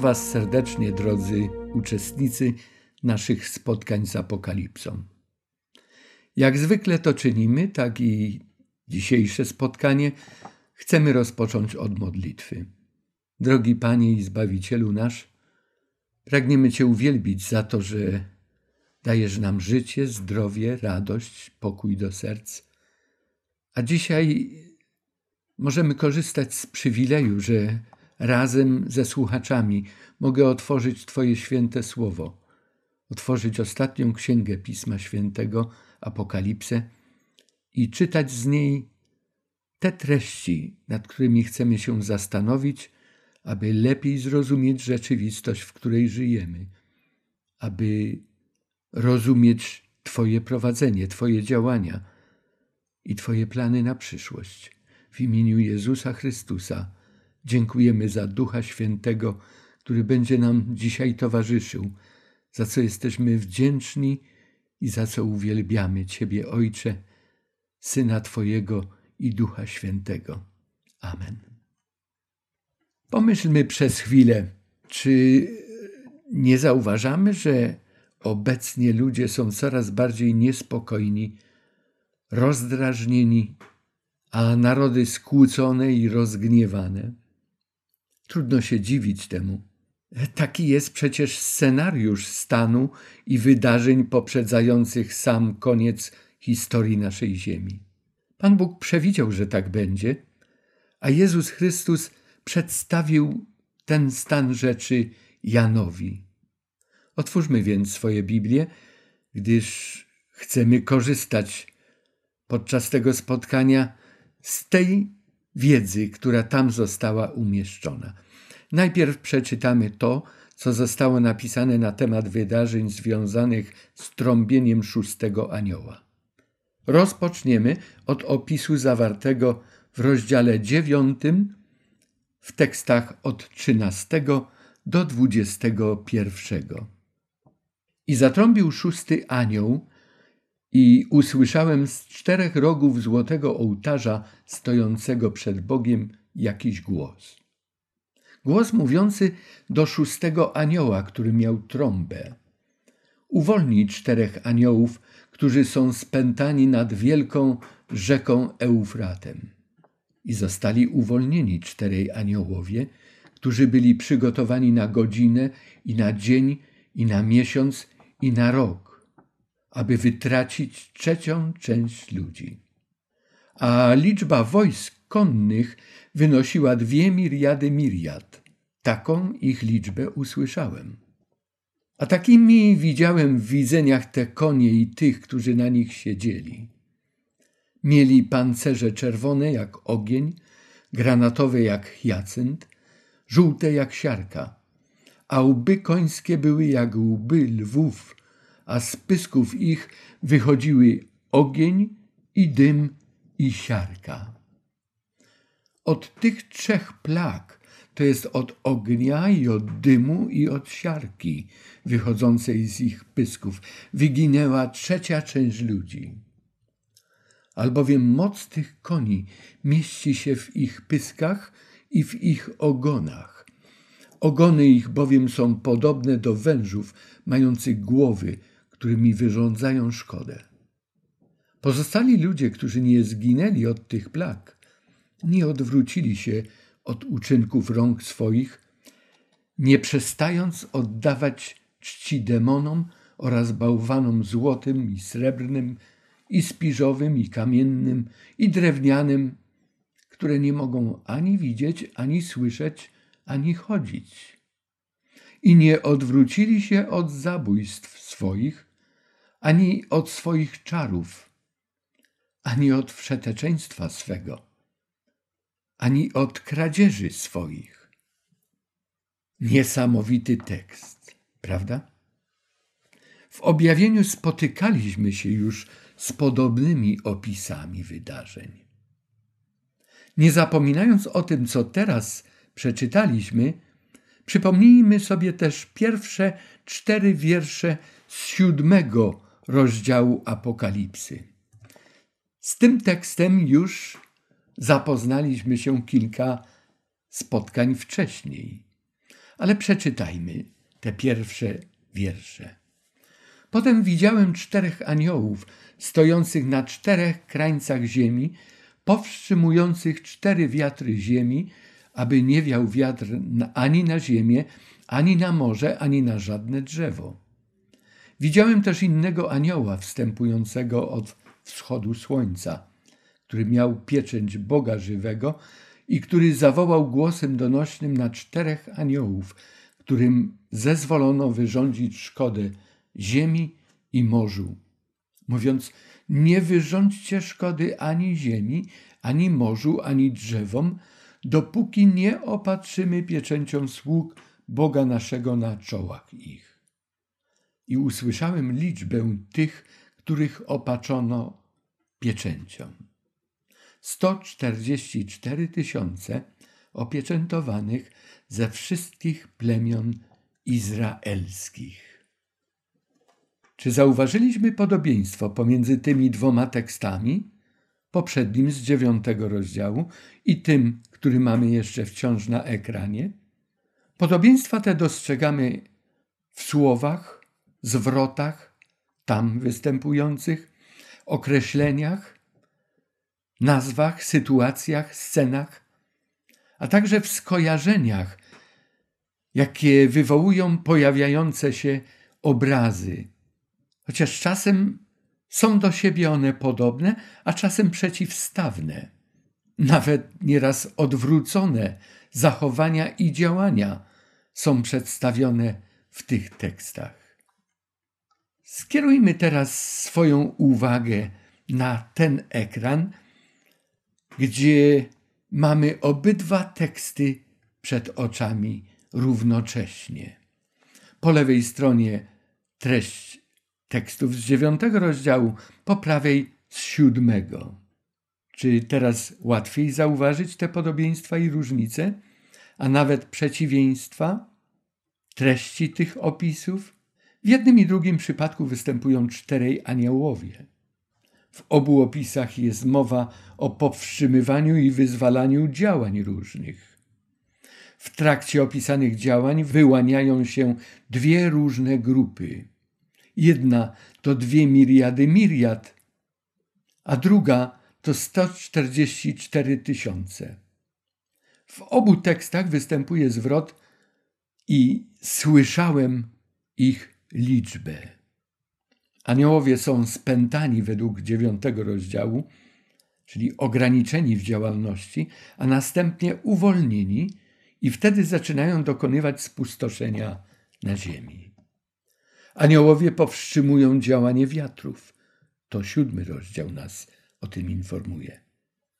Was serdecznie, drodzy uczestnicy naszych spotkań z Apokalipsą. Jak zwykle to czynimy, tak i dzisiejsze spotkanie chcemy rozpocząć od modlitwy. Drogi Panie i Zbawicielu nasz, pragniemy Cię uwielbić za to, że dajesz nam życie, zdrowie, radość, pokój do serc. A dzisiaj możemy korzystać z przywileju, że razem ze słuchaczami mogę otworzyć Twoje święte słowo, otworzyć ostatnią księgę Pisma Świętego, Apokalipsę i czytać z niej te treści, nad którymi chcemy się zastanowić, aby lepiej zrozumieć rzeczywistość, w której żyjemy, aby rozumieć Twoje prowadzenie, Twoje działania i Twoje plany na przyszłość. W imieniu Jezusa Chrystusa dziękujemy za Ducha Świętego, który będzie nam dzisiaj towarzyszył, za co jesteśmy wdzięczni i za co uwielbiamy Ciebie, Ojcze, Syna Twojego i Ducha Świętego. Amen. Pomyślmy przez chwilę, czy nie zauważamy, że obecnie ludzie są coraz bardziej niespokojni, rozdrażnieni, a narody skłócone i rozgniewane? Trudno się dziwić temu. Taki jest przecież scenariusz stanu i wydarzeń poprzedzających sam koniec historii naszej Ziemi. Pan Bóg przewidział, że tak będzie, a Jezus Chrystus przedstawił ten stan rzeczy Janowi. Otwórzmy więc swoje Biblię, gdyż chcemy korzystać podczas tego spotkania z tej wiedzy, która tam została umieszczona. Najpierw przeczytamy to, co zostało napisane na temat wydarzeń związanych z trąbieniem szóstego anioła. Rozpoczniemy od opisu zawartego w rozdziale dziewiątym w tekstach od 13 do 21. I zatrąbił szósty anioł, i usłyszałem z czterech rogów złotego ołtarza stojącego przed Bogiem jakiś głos. Głos mówiący do szóstego anioła, który miał trąbę. Uwolnij czterech aniołów, którzy są spętani nad wielką rzeką Eufratem. I zostali uwolnieni czterej aniołowie, którzy byli przygotowani na godzinę i na dzień i na miesiąc i na rok, aby wytracić trzecią część ludzi. A liczba wojsk konnych wynosiła dwie miriady miriad. Taką ich liczbę usłyszałem. A takimi widziałem w widzeniach te konie i tych, którzy na nich siedzieli. Mieli pancerze czerwone jak ogień, granatowe jak hyacynt, żółte jak siarka, a łby końskie były jak łby lwów, a z pysków ich wychodziły ogień i dym i siarka. Od tych trzech plag, to jest od ognia i od dymu i od siarki wychodzącej z ich pysków, wyginęła trzecia część ludzi. Albowiem moc tych koni mieści się w ich pyskach i w ich ogonach. Ogony ich bowiem są podobne do wężów mających głowy, którymi wyrządzają szkodę. Pozostali ludzie, którzy nie zginęli od tych plag, nie odwrócili się od uczynków rąk swoich, nie przestając oddawać czci demonom oraz bałwanom złotym i srebrnym, i spiżowym, i kamiennym, i drewnianym, które nie mogą ani widzieć, ani słyszeć, ani chodzić. I nie odwrócili się od zabójstw swoich, ani od swoich czarów, ani od wszeteczeństwa swego ani od kradzieży swoich. Niesamowity tekst, prawda? W objawieniu spotykaliśmy się już z podobnymi opisami wydarzeń. Nie zapominając o tym, co teraz przeczytaliśmy, przypomnijmy sobie też pierwsze cztery wiersze z siódmego rozdziału Apokalipsy. Z tym tekstem już zapoznaliśmy się kilka spotkań wcześniej. ale przeczytajmy te pierwsze wiersze. Potem widziałem czterech aniołów stojących na czterech krańcach ziemi, powstrzymujących cztery wiatry ziemi, aby nie wiał wiatr ani na ziemię, ani na morze, ani na żadne drzewo. Widziałem też innego anioła wstępującego od wschodu słońca, który miał pieczęć Boga żywego i który zawołał głosem donośnym na czterech aniołów, którym zezwolono wyrządzić szkodę ziemi i morzu, mówiąc: Nie wyrządźcie szkody ani ziemi, ani morzu, ani drzewom, dopóki nie opatrzymy pieczęcią sług Boga naszego na czołach ich. I usłyszałem liczbę tych, których opaczono pieczęcią. 144 tysiące opieczętowanych ze wszystkich plemion izraelskich. Czy zauważyliśmy podobieństwo pomiędzy tymi dwoma tekstami, poprzednim z dziewiątego rozdziału i tym, który mamy jeszcze wciąż na ekranie? Podobieństwa te dostrzegamy w słowach, zwrotach, tam występujących, określeniach, nazwach, sytuacjach, scenach, a także w skojarzeniach, jakie wywołują pojawiające się obrazy. Chociaż czasem są do siebie one podobne, a czasem przeciwstawne, nawet nieraz odwrócone zachowania i działania są przedstawione w tych tekstach. Skierujmy teraz swoją uwagę na ten ekran, gdzie mamy obydwa teksty przed oczami równocześnie. Po lewej stronie treść tekstów z dziewiątego rozdziału, po prawej z siódmego. Czy teraz łatwiej zauważyć te podobieństwa i różnice, a nawet przeciwieństwa treści tych opisów? W jednym i drugim przypadku występują czterej aniołowie. W obu opisach jest mowa o powstrzymywaniu i wyzwalaniu działań różnych. W trakcie opisanych działań wyłaniają się dwie różne grupy. Jedna to dwie miriady miriad, a druga to 144 tysiące. W obu tekstach występuje zwrot i słyszałem ich liczbę. Aniołowie są spętani według dziewiątego rozdziału, czyli ograniczeni w działalności, a następnie uwolnieni i wtedy zaczynają dokonywać spustoszenia na ziemi. Aniołowie powstrzymują działanie wiatrów. To siódmy rozdział nas o tym informuje.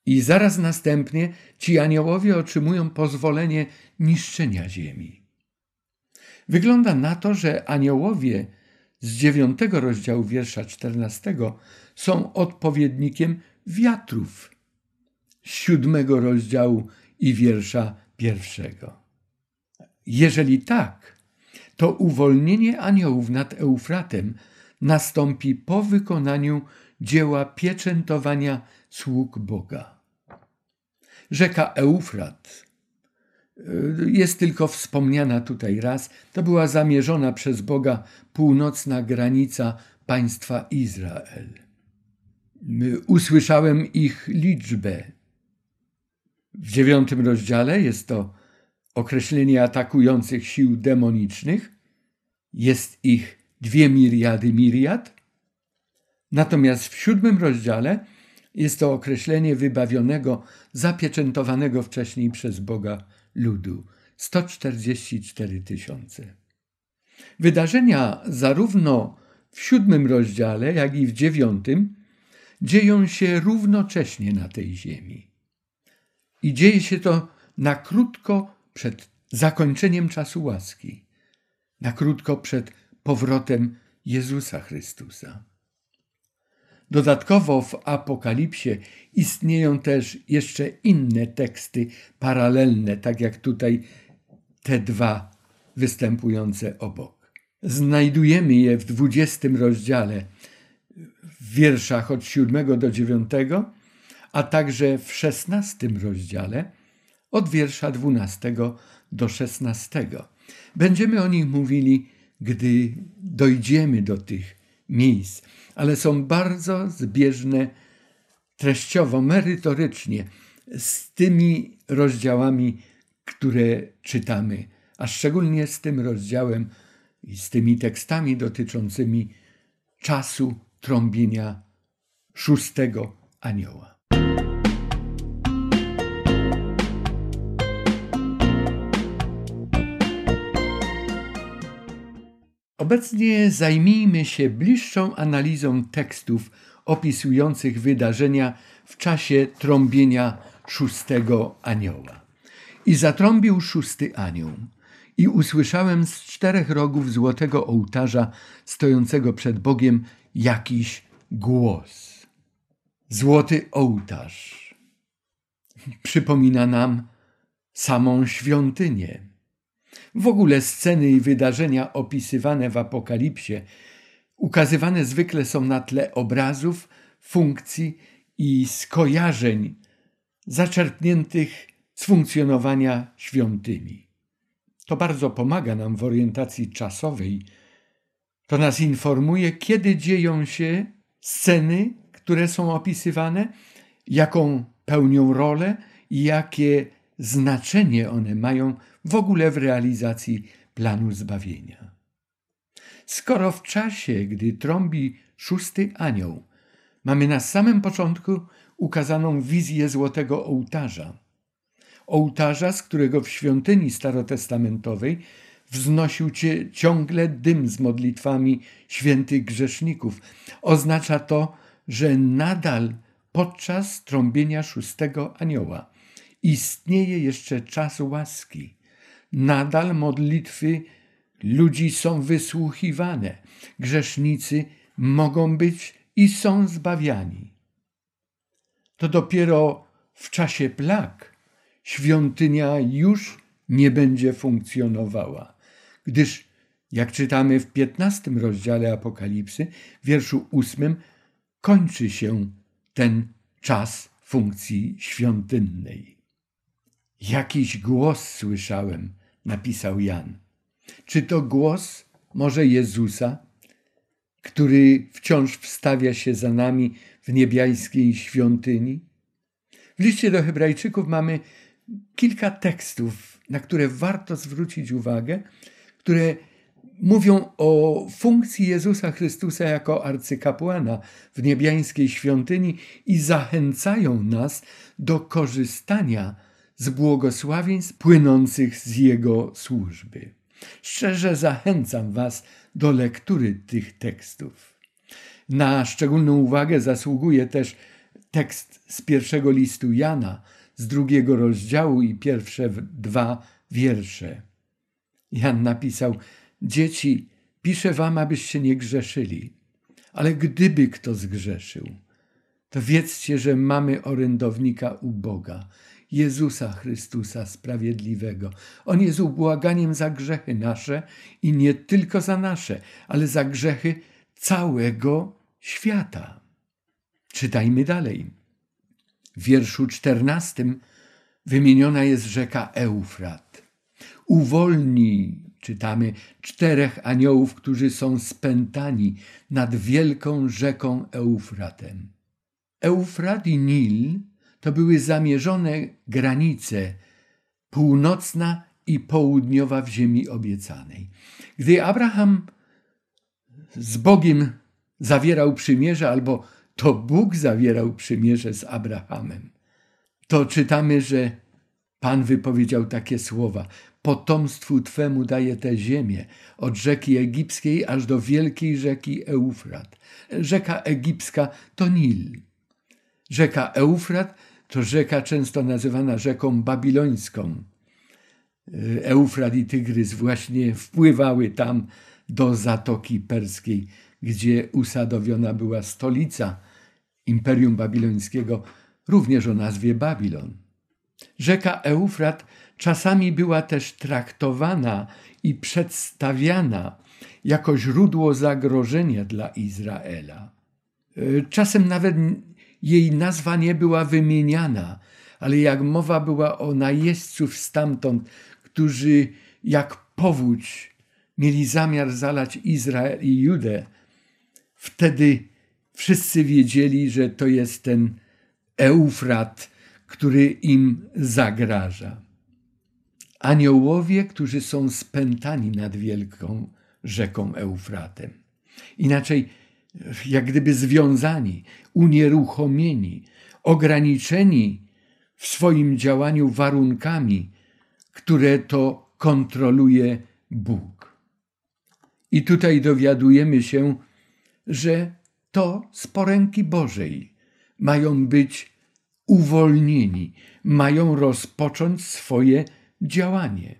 I zaraz następnie ci aniołowie otrzymują pozwolenie niszczenia ziemi. Wygląda na to, że aniołowie z dziewiątego rozdziału wiersza czternastego są odpowiednikiem wiatrów z siódmego rozdziału i wiersza pierwszego. Jeżeli tak, to uwolnienie aniołów nad Eufratem nastąpi po wykonaniu dzieła pieczętowania sług Boga. Rzeka Eufrat jest tylko wspomniana tutaj raz. To była zamierzona przez Boga północna granica państwa Izrael. Usłyszałem ich liczbę. W dziewiątym rozdziale jest to określenie atakujących sił demonicznych. Jest ich dwie miriady miriad. Natomiast w siódmym rozdziale jest to określenie wybawionego, zapieczętowanego wcześniej przez Boga ludu 144 tysiące. Wydarzenia zarówno w siódmym rozdziale, jak i w dziewiątym dzieją się równocześnie na tej ziemi. I dzieje się to na krótko przed zakończeniem czasu łaski, na krótko przed powrotem Jezusa Chrystusa. Dodatkowo w Apokalipsie istnieją też jeszcze inne teksty paralelne, tak jak tutaj te dwa występujące obok. Znajdujemy je w dwudziestym rozdziale, w wierszach od siódmego do dziewiątego, a także w szesnastym rozdziale, od wiersza dwunastego do szesnastego. Będziemy o nich mówili, gdy dojdziemy do tych miejsc, ale są bardzo zbieżne treściowo, merytorycznie z tymi rozdziałami, które czytamy, a szczególnie z tym rozdziałem i z tymi tekstami dotyczącymi czasu trąbienia szóstego anioła. Obecnie zajmijmy się bliższą analizą tekstów opisujących wydarzenia w czasie trąbienia szóstego anioła. I zatrąbił szósty anioł. I usłyszałem z czterech rogów złotego ołtarza stojącego przed Bogiem jakiś głos. Złoty ołtarz przypomina nam samą świątynię. W ogóle sceny i wydarzenia opisywane w Apokalipsie ukazywane zwykle są na tle obrazów, funkcji i skojarzeń zaczerpniętych z funkcjonowania świątyni. To bardzo pomaga nam w orientacji czasowej. To nas informuje, kiedy dzieją się sceny, które są opisywane, jaką pełnią rolę i jakie znaczenie one mają w ogóle w realizacji planu zbawienia. Skoro w czasie, gdy trąbi szósty anioł, mamy na samym początku ukazaną wizję złotego ołtarza, ołtarza, z którego w świątyni starotestamentowej wznosił się ciągle dym z modlitwami świętych grzeszników. Oznacza to, że nadal podczas trąbienia szóstego anioła istnieje jeszcze czas łaski. Nadal modlitwy ludzi są wysłuchiwane. Grzesznicy mogą być i są zbawiani. To dopiero w czasie plag świątynia już nie będzie funkcjonowała, gdyż, jak czytamy w piętnastym rozdziale Apokalipsy, wierszu ósmym, kończy się ten czas funkcji świątynnej. Jakiś głos słyszałem, napisał Jan. Czy to głos może Jezusa, który wciąż wstawia się za nami w niebiańskiej świątyni? W liście do Hebrajczyków mamy kilka tekstów, na które warto zwrócić uwagę, które mówią o funkcji Jezusa Chrystusa jako arcykapłana w niebiańskiej świątyni i zachęcają nas do korzystania z błogosławieństw płynących z Jego służby. Szczerze zachęcam Was do lektury tych tekstów. Na szczególną uwagę zasługuje też tekst z pierwszego listu Jana, z drugiego rozdziału i pierwsze dwa wiersze. Jan napisał: Dzieci, piszę wam, abyście nie grzeszyli, ale gdyby kto zgrzeszył, to wiedzcie, że mamy orędownika u Boga, Jezusa Chrystusa Sprawiedliwego. On jest ubłaganiem za grzechy nasze i nie tylko za nasze, ale za grzechy całego świata. Czytajmy dalej. W wierszu czternastym wymieniona jest rzeka Eufrat. Uwolnij, czytamy, czterech aniołów, którzy są spętani nad wielką rzeką Eufratem. Eufrat i Nil to były zamierzone granice północna i południowa w ziemi obiecanej. Gdy Abraham z Bogiem zawierał przymierze, albo to Bóg zawierał przymierze z Abrahamem, to czytamy, że Pan wypowiedział takie słowa: Potomstwu Twemu daję tę ziemię, od rzeki egipskiej aż do wielkiej rzeki Eufrat. Rzeka egipska to Nil. Rzeka Eufrat to rzeka często nazywana rzeką babilońską. Eufrat i Tygrys właśnie wpływały tam do Zatoki Perskiej, gdzie usadowiona była stolica Imperium Babilońskiego, również o nazwie Babilon. Rzeka Eufrat czasami była też traktowana i przedstawiana jako źródło zagrożenia dla Izraela. Czasem nawet jej nazwa nie była wymieniana, ale jak mowa była o najeźdźców stamtąd, którzy jak powódź mieli zamiar zalać Izrael i Judę, wtedy wszyscy wiedzieli, że to jest ten Eufrat, który im zagraża. Aniołowie, którzy są spętani nad wielką rzeką Eufratem. Inaczej, jak gdyby związani, unieruchomieni, ograniczeni w swoim działaniu warunkami, które to kontroluje Bóg. I tutaj dowiadujemy się, że to z poręki Bożej mają być uwolnieni, mają rozpocząć swoje działanie.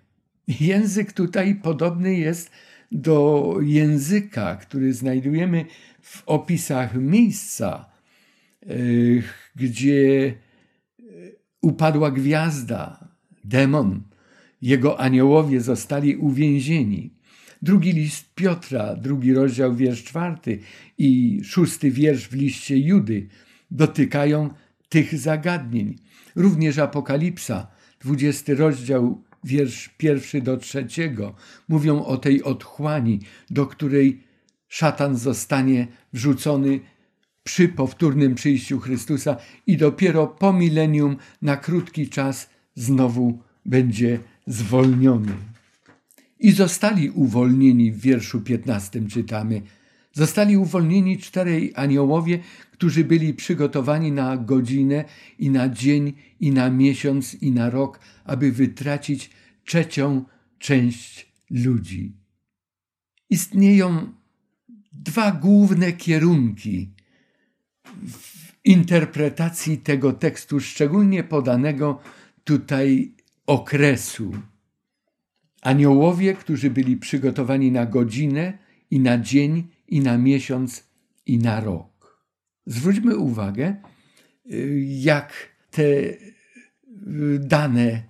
Język tutaj podobny jest do języka, który znajdujemy w opisach miejsca, gdzie e, upadła gwiazda, demon, jego aniołowie zostali uwięzieni. Drugi list Piotra, drugi rozdział, wiersz czwarty i szósty wiersz w liście Judy dotykają tych zagadnień. Również Apokalipsa, dwudziesty rozdział, wiersz pierwszy do trzeciego, mówią o tej otchłani, do której szatan zostanie wrzucony przy powtórnym przyjściu Chrystusa i dopiero po milenium na krótki czas znowu będzie zwolniony. I zostali uwolnieni w wierszu 15 czytamy. Zostali uwolnieni czterej aniołowie, którzy byli przygotowani na godzinę i na dzień i na miesiąc i na rok, aby wytracić trzecią część ludzi. Istnieją dwa główne kierunki interpretacji tego tekstu, szczególnie podanego tutaj okresu. Aniołowie, którzy byli przygotowani na godzinę i na dzień i na miesiąc i na rok. Zwróćmy uwagę, y, jak te y, dane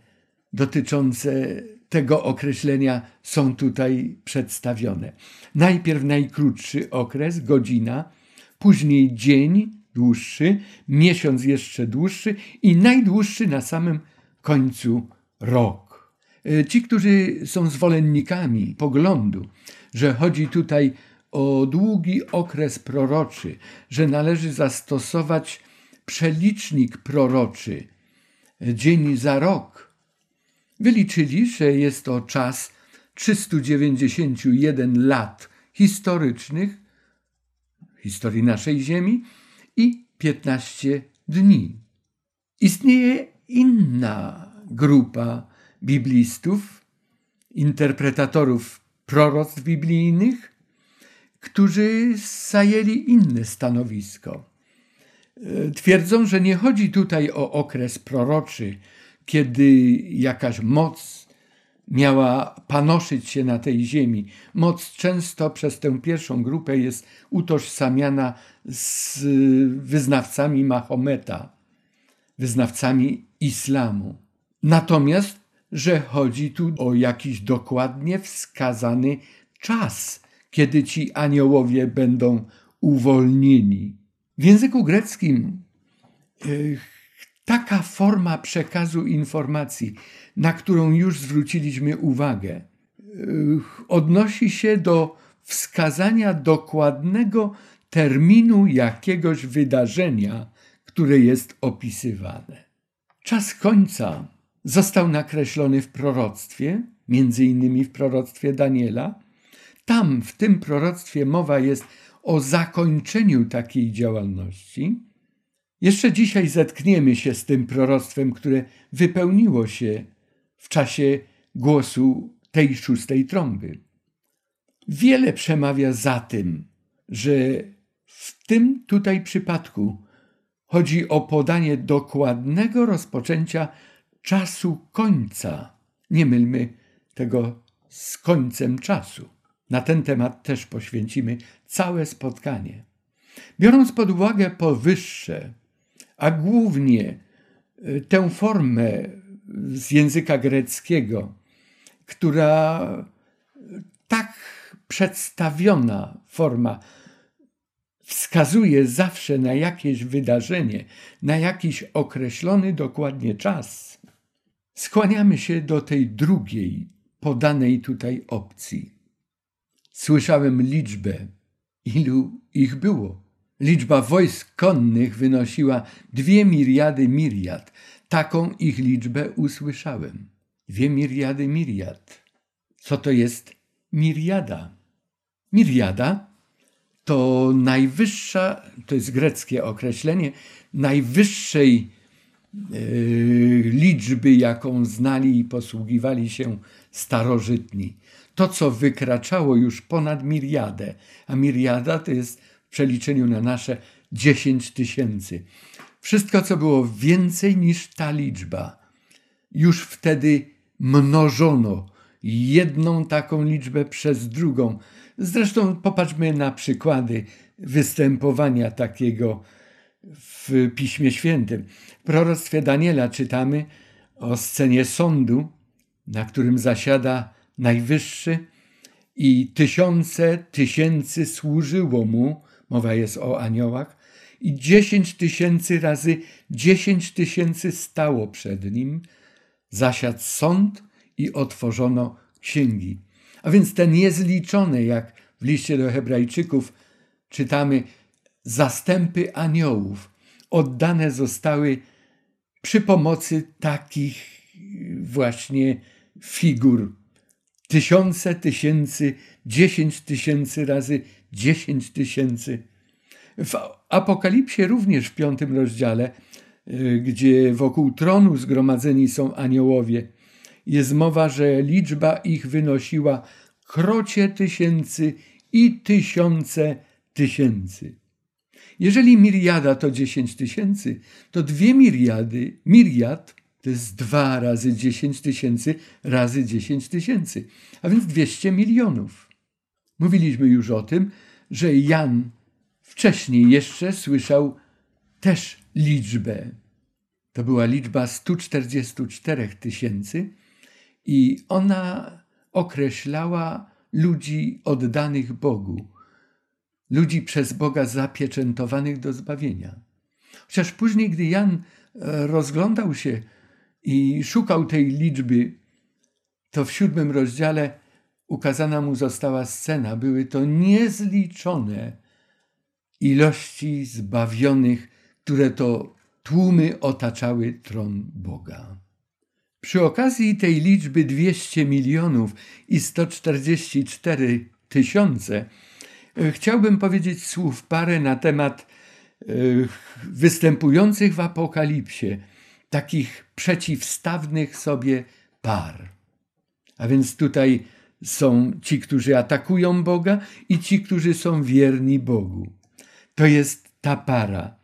dotyczące tego określenia są tutaj przedstawione. Najpierw najkrótszy okres, godzina, później dzień dłuższy, miesiąc jeszcze dłuższy i najdłuższy na samym końcu rok. E, ci, którzy są zwolennikami poglądu, że chodzi tutaj o długi okres proroczy, że należy zastosować przelicznik proroczy, dzień za rok, wyliczyli, że jest to czas 391 lat historycznych, historii naszej Ziemi i 15 dni. Istnieje inna grupa biblistów, interpretatorów proroctw biblijnych, którzy zajęli inne stanowisko. Twierdzą, że nie chodzi tutaj o okres proroczy, kiedy jakaś moc miała panoszyć się na tej ziemi. Moc często przez tę pierwszą grupę jest utożsamiana z wyznawcami Mahometa, wyznawcami islamu. Natomiast, że chodzi tu o jakiś dokładnie wskazany czas, kiedy ci aniołowie będą uwolnieni. W języku greckim e, taka forma przekazu informacji, na którą już zwróciliśmy uwagę, e, odnosi się do wskazania dokładnego terminu jakiegoś wydarzenia, które jest opisywane. Czas końca został nakreślony w proroctwie, między innymi w proroctwie Daniela. Tam, w tym proroctwie, mowa jest o zakończeniu takiej działalności. Jeszcze dzisiaj zetkniemy się z tym proroctwem, które wypełniło się w czasie głosu tej szóstej trąby. Wiele przemawia za tym, że w tym tutaj przypadku Chodzi o podanie dokładnego rozpoczęcia czasu końca. Nie mylmy tego z końcem czasu. Na ten temat też poświęcimy całe spotkanie. Biorąc pod uwagę powyższe, a głównie e, tę formę z języka greckiego, która tak przedstawiona forma wskazuje zawsze na jakieś wydarzenie, na jakiś określony dokładnie czas, skłaniamy się do tej drugiej podanej tutaj opcji. Słyszałem liczbę, ilu ich było. Liczba wojsk konnych wynosiła dwie miriady miriad. Taką ich liczbę usłyszałem. Dwie miriady miriad. Co to jest miriada? Miriada to najwyższa, to jest greckie określenie, najwyższej yy, liczby, jaką znali i posługiwali się starożytni. To, co wykraczało już ponad miriadę, a miriada to jest w przeliczeniu na nasze 10 tysięcy. Wszystko, co było więcej niż ta liczba, już wtedy mnożono jedną taką liczbę przez drugą. Zresztą popatrzmy na przykłady występowania takiego w Piśmie Świętym. W proroctwie Daniela czytamy o scenie sądu, na którym zasiada Najwyższy i tysiące tysięcy służyło mu, mowa jest o aniołach, i dziesięć tysięcy razy dziesięć tysięcy stało przed nim, zasiadł sąd i otworzono księgi. A więc ten niezliczony, jak w liście do Hebrajczyków czytamy, zastępy aniołów oddane zostały przy pomocy takich właśnie figur. Tysiące tysięcy, dziesięć tysięcy razy dziesięć tysięcy. W Apokalipsie również w piątym rozdziale, y, gdzie wokół tronu zgromadzeni są aniołowie, jest mowa, że liczba ich wynosiła krocie tysięcy i tysiące tysięcy. Jeżeli miriada to dziesięć tysięcy, to dwie miriady, miriad to jest dwa razy dziesięć tysięcy razy dziesięć tysięcy, a więc dwieście milionów. Mówiliśmy już o tym, że Jan wcześniej jeszcze słyszał też liczbę. To była liczba 144 tysięcy i ona określała ludzi oddanych Bogu, ludzi przez Boga zapieczętowanych do zbawienia. Chociaż później, gdy Jan e, rozglądał się i szukał tej liczby, to w siódmym rozdziale ukazana mu została scena. Były to niezliczone ilości zbawionych, które to tłumy otaczały tron Boga. Przy okazji tej liczby 200 milionów i 144 tysiące e, chciałbym powiedzieć słów parę na temat e, występujących w Apokalipsie takich przeciwstawnych sobie par. A więc tutaj są ci, którzy atakują Boga i ci, którzy są wierni Bogu. To jest ta para.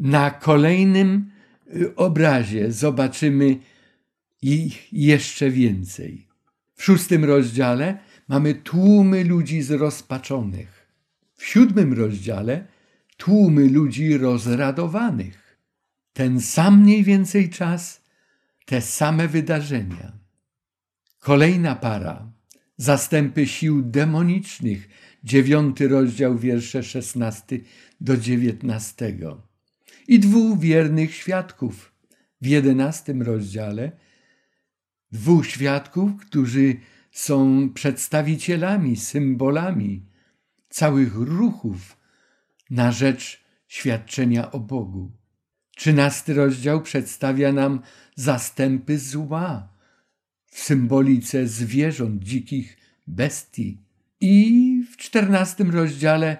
Na kolejnym y, obrazie zobaczymy ich jeszcze więcej. W szóstym rozdziale mamy tłumy ludzi zrozpaczonych. W siódmym rozdziale tłumy ludzi rozradowanych. Ten sam mniej więcej czas, te same wydarzenia. Kolejna para, zastępy sił demonicznych, dziewiąty rozdział, wiersze szesnasty do dziewiętnastego. I dwóch wiernych świadków w jedenastym rozdziale, dwóch świadków, którzy są przedstawicielami, symbolami całych ruchów na rzecz świadczenia o Bogu. Trzynasty rozdział przedstawia nam zastępy zła w symbolice zwierząt, dzikich bestii. I czternastym rozdziale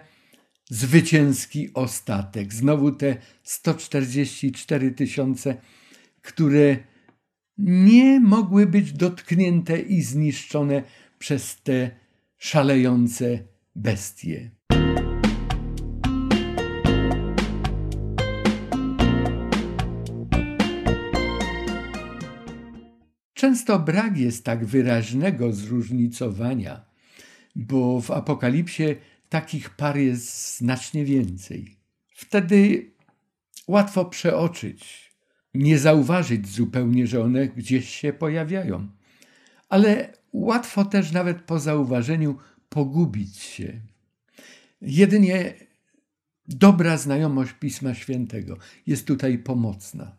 zwycięski ostatek. Znowu te 144 tysiące, które nie mogły być dotknięte i zniszczone przez te szalejące bestie. Często brak jest tak wyraźnego zróżnicowania, bo w Apokalipsie takich par jest znacznie więcej. Wtedy łatwo przeoczyć, nie zauważyć zupełnie, że one gdzieś się pojawiają, ale łatwo też nawet po zauważeniu pogubić się. Jedynie dobra znajomość Pisma Świętego jest tutaj pomocna.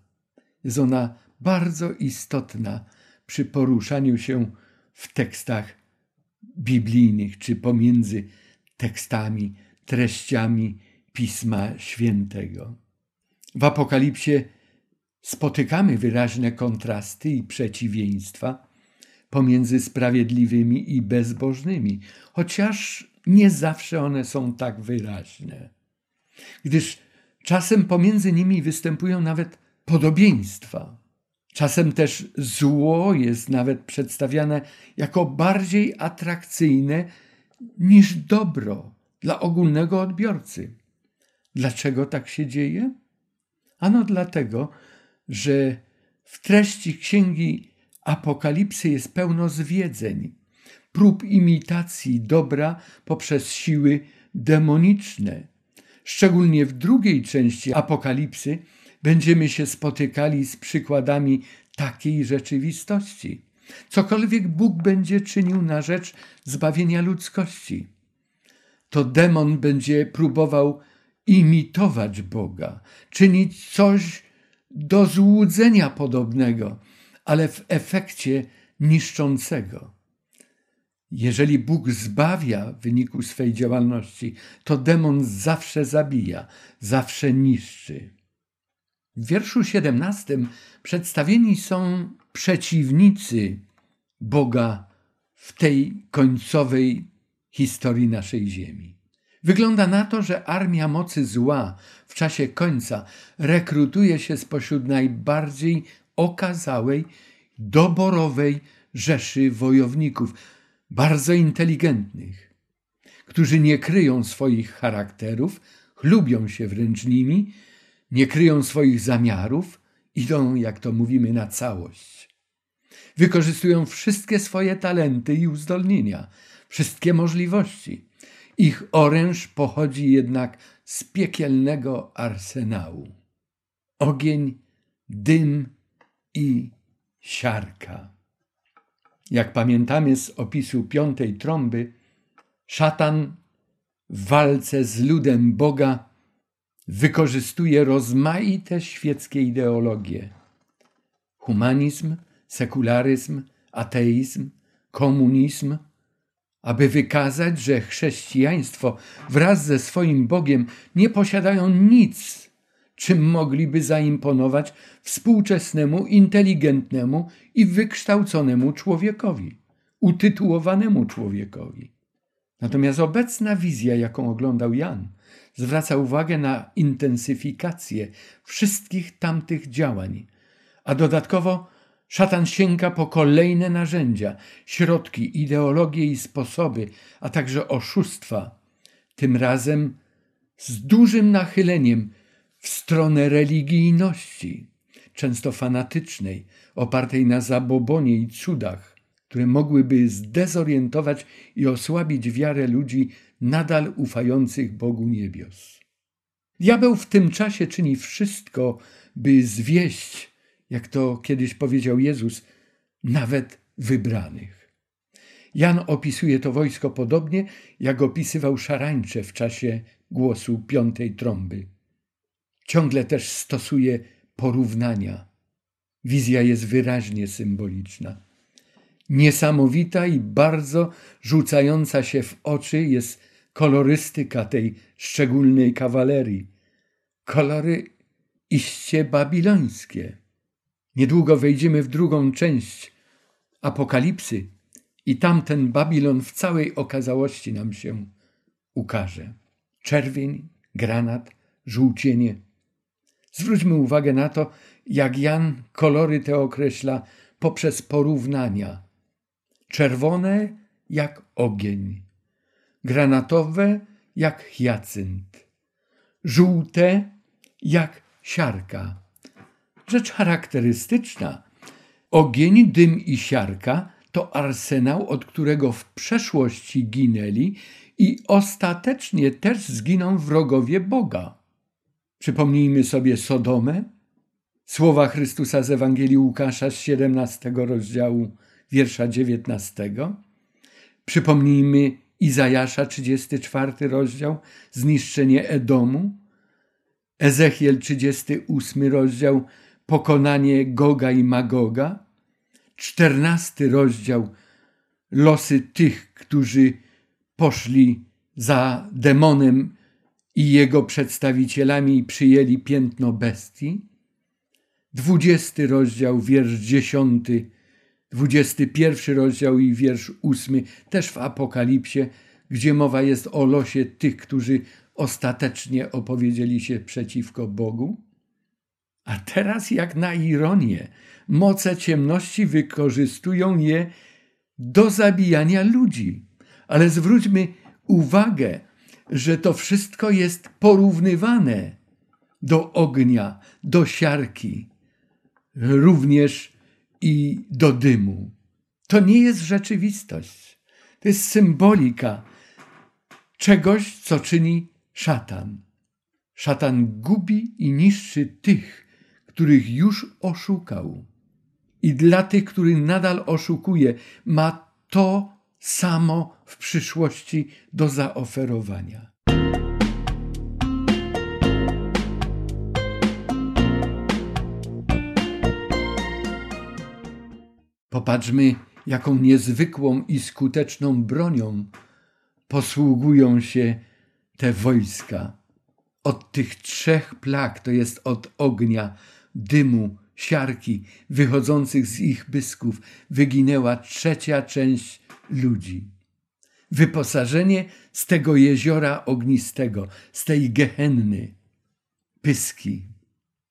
Jest ona bardzo istotna przy poruszaniu się w tekstach biblijnych, czy pomiędzy tekstami, treściami Pisma Świętego. W Apokalipsie spotykamy wyraźne kontrasty i przeciwieństwa pomiędzy sprawiedliwymi i bezbożnymi, chociaż nie zawsze one są tak wyraźne, gdyż czasem pomiędzy nimi występują nawet podobieństwa. Czasem też zło jest nawet przedstawiane jako bardziej atrakcyjne niż dobro dla ogólnego odbiorcy. Dlaczego tak się dzieje? Ano dlatego, że w treści księgi Apokalipsy jest pełno zwiedzeń, prób imitacji dobra poprzez siły demoniczne. Szczególnie w drugiej części Apokalipsy będziemy się spotykali z przykładami takiej rzeczywistości. Cokolwiek Bóg będzie czynił na rzecz zbawienia ludzkości, to demon będzie próbował imitować Boga, czynić coś do złudzenia podobnego, ale w efekcie niszczącego. Jeżeli Bóg zbawia w wyniku swej działalności, to demon zawsze zabija, zawsze niszczy. W wierszu 17 przedstawieni są przeciwnicy Boga w tej końcowej historii naszej ziemi. Wygląda na to, że armia mocy zła w czasie końca rekrutuje się spośród najbardziej okazałej, doborowej rzeszy wojowników, bardzo inteligentnych, którzy nie kryją swoich charakterów, chlubią się wręcz nimi, nie kryją swoich zamiarów, idą, jak to mówimy, na całość. Wykorzystują wszystkie swoje talenty i uzdolnienia, wszystkie możliwości. Ich oręż pochodzi jednak z piekielnego arsenału. Ogień, dym i siarka. Jak pamiętamy z opisu piątej trąby, szatan w walce z ludem Boga wykorzystuje rozmaite świeckie ideologie. Humanizm, sekularyzm, ateizm, komunizm, aby wykazać, że chrześcijaństwo wraz ze swoim Bogiem nie posiadają nic, czym mogliby zaimponować współczesnemu, inteligentnemu i wykształconemu człowiekowi, utytułowanemu człowiekowi. Natomiast obecna wizja, jaką oglądał Jan, zwraca uwagę na intensyfikację wszystkich tamtych działań, a dodatkowo szatan sięga po kolejne narzędzia, środki, ideologie i sposoby, a także oszustwa, tym razem z dużym nachyleniem w stronę religijności, często fanatycznej, opartej na zabobonie i cudach, które mogłyby zdezorientować i osłabić wiarę ludzi nadal ufających Bogu niebios. Diabeł w tym czasie czyni wszystko, by zwieść, jak to kiedyś powiedział Jezus, nawet wybranych. Jan opisuje to wojsko podobnie, jak opisywał szarańcze w czasie głosu piątej trąby. Ciągle też stosuje porównania. Wizja jest wyraźnie symboliczna. Niesamowita i bardzo rzucająca się w oczy jest kolorystyka tej szczególnej kawalerii. Kolory iście babilońskie. Niedługo wejdziemy w drugą część Apokalipsy i tamten Babilon w całej okazałości nam się ukaże. Czerwień, granat, żółcienie. Zwróćmy uwagę na to, jak Jan kolory te określa poprzez porównania. Czerwone jak ogień, granatowe jak hiacynt, żółte jak siarka. Rzecz charakterystyczna. Ogień, dym i siarka to arsenał, od którego w przeszłości ginęli i ostatecznie też zginą wrogowie Boga. Przypomnijmy sobie Sodomę, słowa Chrystusa z Ewangelii Łukasza z 17 rozdziału, wiersza 19. Przypomnijmy Izajasza, 34 rozdział, zniszczenie Edomu, Ezechiel, 38 rozdział, pokonanie Goga i Magoga, 14 rozdział, losy tych, którzy poszli za demonem i jego przedstawicielami i przyjęli piętno bestii. Dwudziesty rozdział, wiersz dziesiąty, dwudziesty pierwszy rozdział i wiersz ósmy, też w Apokalipsie, gdzie mowa jest o losie tych, którzy ostatecznie opowiedzieli się przeciwko Bogu. A teraz, jak na ironię, moce ciemności wykorzystują je do zabijania ludzi. Ale zwróćmy uwagę, że to wszystko jest porównywane do ognia, do siarki, również i do dymu. To nie jest rzeczywistość. To jest symbolika czegoś, co czyni szatan. Szatan gubi i niszczy tych, których już oszukał. I dla tych, których nadal oszukuje, ma to samo w przyszłości do zaoferowania. Popatrzmy, jaką niezwykłą i skuteczną bronią posługują się te wojska. Od tych trzech plag, to jest od ognia, dymu, siarki wychodzących z ich bysków, wyginęła trzecia część ludzi. Wyposażenie z tego jeziora ognistego, z tej gehenny, pyski.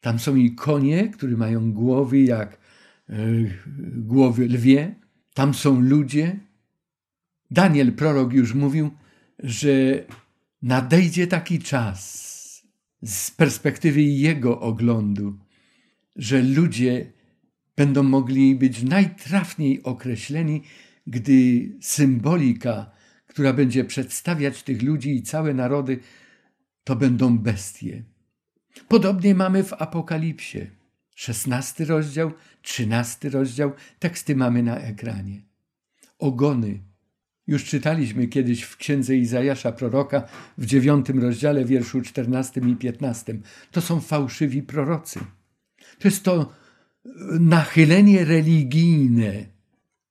Tam są i konie, które mają głowy jak głowy lwie. Tam są ludzie. Daniel prorok już mówił, że nadejdzie taki czas z perspektywy jego oglądu, że ludzie będą mogli być najtrafniej określeni, gdy symbolika, która będzie przedstawiać tych ludzi i całe narody, to będą bestie. Podobnie mamy w Apokalipsie. Szesnasty rozdział, trzynasty rozdział, teksty mamy na ekranie. Ogony. Już czytaliśmy kiedyś w księdze Izajasza proroka w dziewiątym rozdziale, wierszu czternastym i piętnastym. To są fałszywi prorocy. To jest to nachylenie religijne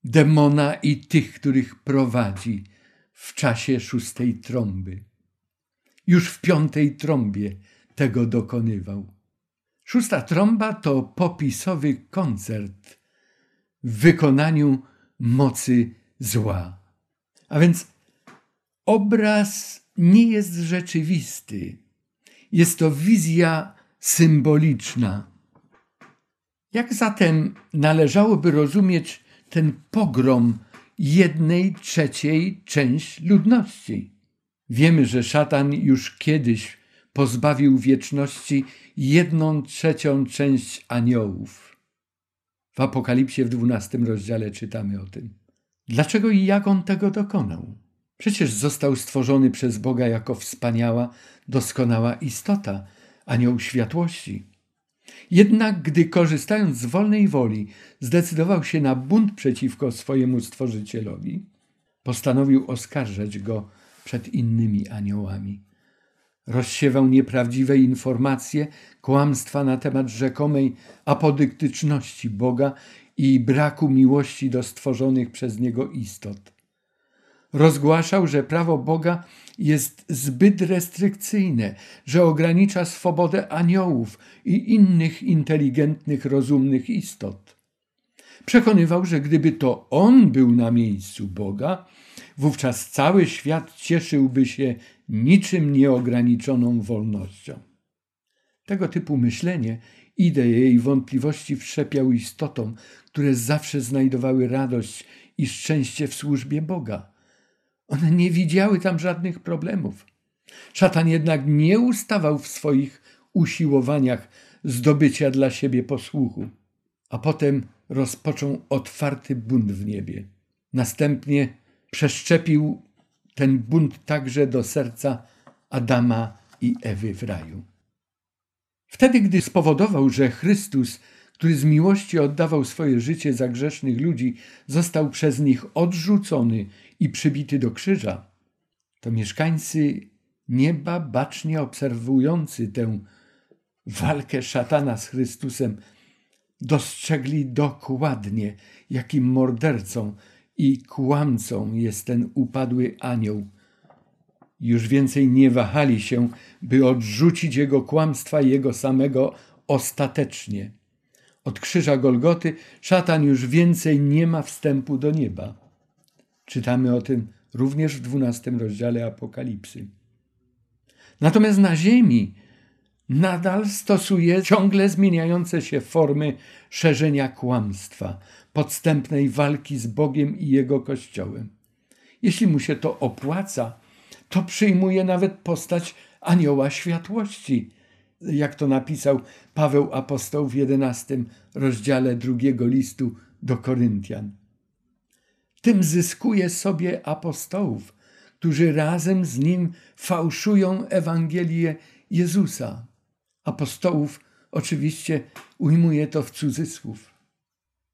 demona i tych, których prowadzi w czasie szóstej trąby. Już w piątej trąbie tego dokonywał. Szósta trąba to popisowy koncert w wykonaniu mocy zła. A więc obraz nie jest rzeczywisty. Jest to wizja symboliczna. Jak zatem należałoby rozumieć ten pogrom jednej trzeciej część ludności? Wiemy, że szatan już kiedyś pozbawił wieczności jedną trzecią część aniołów. W Apokalipsie w dwunastym rozdziale czytamy o tym. Dlaczego i jak on tego dokonał? Przecież został stworzony przez Boga jako wspaniała, doskonała istota, anioł światłości. Jednak gdy korzystając z wolnej woli zdecydował się na bunt przeciwko swojemu Stworzycielowi, postanowił oskarżać go przed innymi aniołami. Rozsiewał nieprawdziwe informacje, kłamstwa na temat rzekomej apodyktyczności Boga i braku miłości do stworzonych przez Niego istot. Rozgłaszał, że prawo Boga jest zbyt restrykcyjne, że ogranicza swobodę aniołów i innych inteligentnych, rozumnych istot. Przekonywał, że gdyby to on był na miejscu Boga, wówczas cały świat cieszyłby się niczym nieograniczoną wolnością. Tego typu myślenie, idee i wątpliwości wszczepiał istotom, które zawsze znajdowały radość i szczęście w służbie Boga. One nie widziały tam żadnych problemów. Szatan jednak nie ustawał w swoich usiłowaniach zdobycia dla siebie posłuchu, a potem rozpoczął otwarty bunt w niebie. Następnie przeszczepił ten bunt także do serca Adama i Ewy w raju. Wtedy, gdy spowodował, że Chrystus, który z miłości oddawał swoje życie za grzesznych ludzi, został przez nich odrzucony i przybity do krzyża, to mieszkańcy nieba, bacznie obserwujący tę walkę szatana z Chrystusem, dostrzegli dokładnie, jakim mordercą i kłamcą jest ten upadły anioł. Już więcej nie wahali się, by odrzucić jego kłamstwa jego samego ostatecznie. Od krzyża Golgoty szatan już więcej nie ma wstępu do nieba. Czytamy o tym również w dwunastym rozdziale Apokalipsy. Natomiast na ziemi nadal stosuje ciągle zmieniające się formy szerzenia kłamstwa, podstępnej walki z Bogiem i Jego Kościołem. Jeśli mu się to opłaca, to przyjmuje nawet postać anioła światłości, jak to napisał Paweł Apostoł w jedenastym rozdziale drugiego listu do Koryntian. Tym zyskuje sobie apostołów, którzy razem z nim fałszują Ewangelię Jezusa. Apostołów oczywiście ujmuje to w cudzysłów.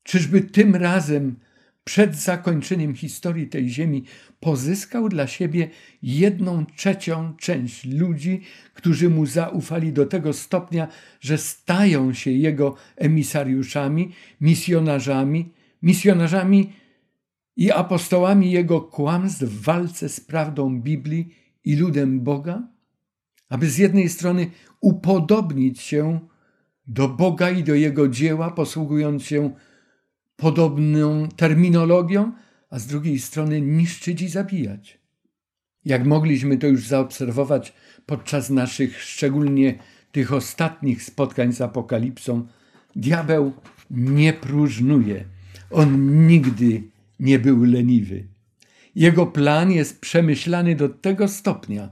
Czyżby tym razem, przed zakończeniem historii tej ziemi, pozyskał dla siebie jedną trzecią część ludzi, którzy mu zaufali do tego stopnia, że stają się jego emisariuszami, misjonarzami, misjonarzami i apostołami jego kłamstw w walce z prawdą Biblii i ludem Boga? Aby z jednej strony upodobnić się do Boga i do jego dzieła, posługując się podobną terminologią, a z drugiej strony niszczyć i zabijać. Jak mogliśmy to już zaobserwować podczas naszych, szczególnie tych ostatnich spotkań z Apokalipsą, diabeł nie próżnuje. On nigdy nie był leniwy. Jego plan jest przemyślany do tego stopnia,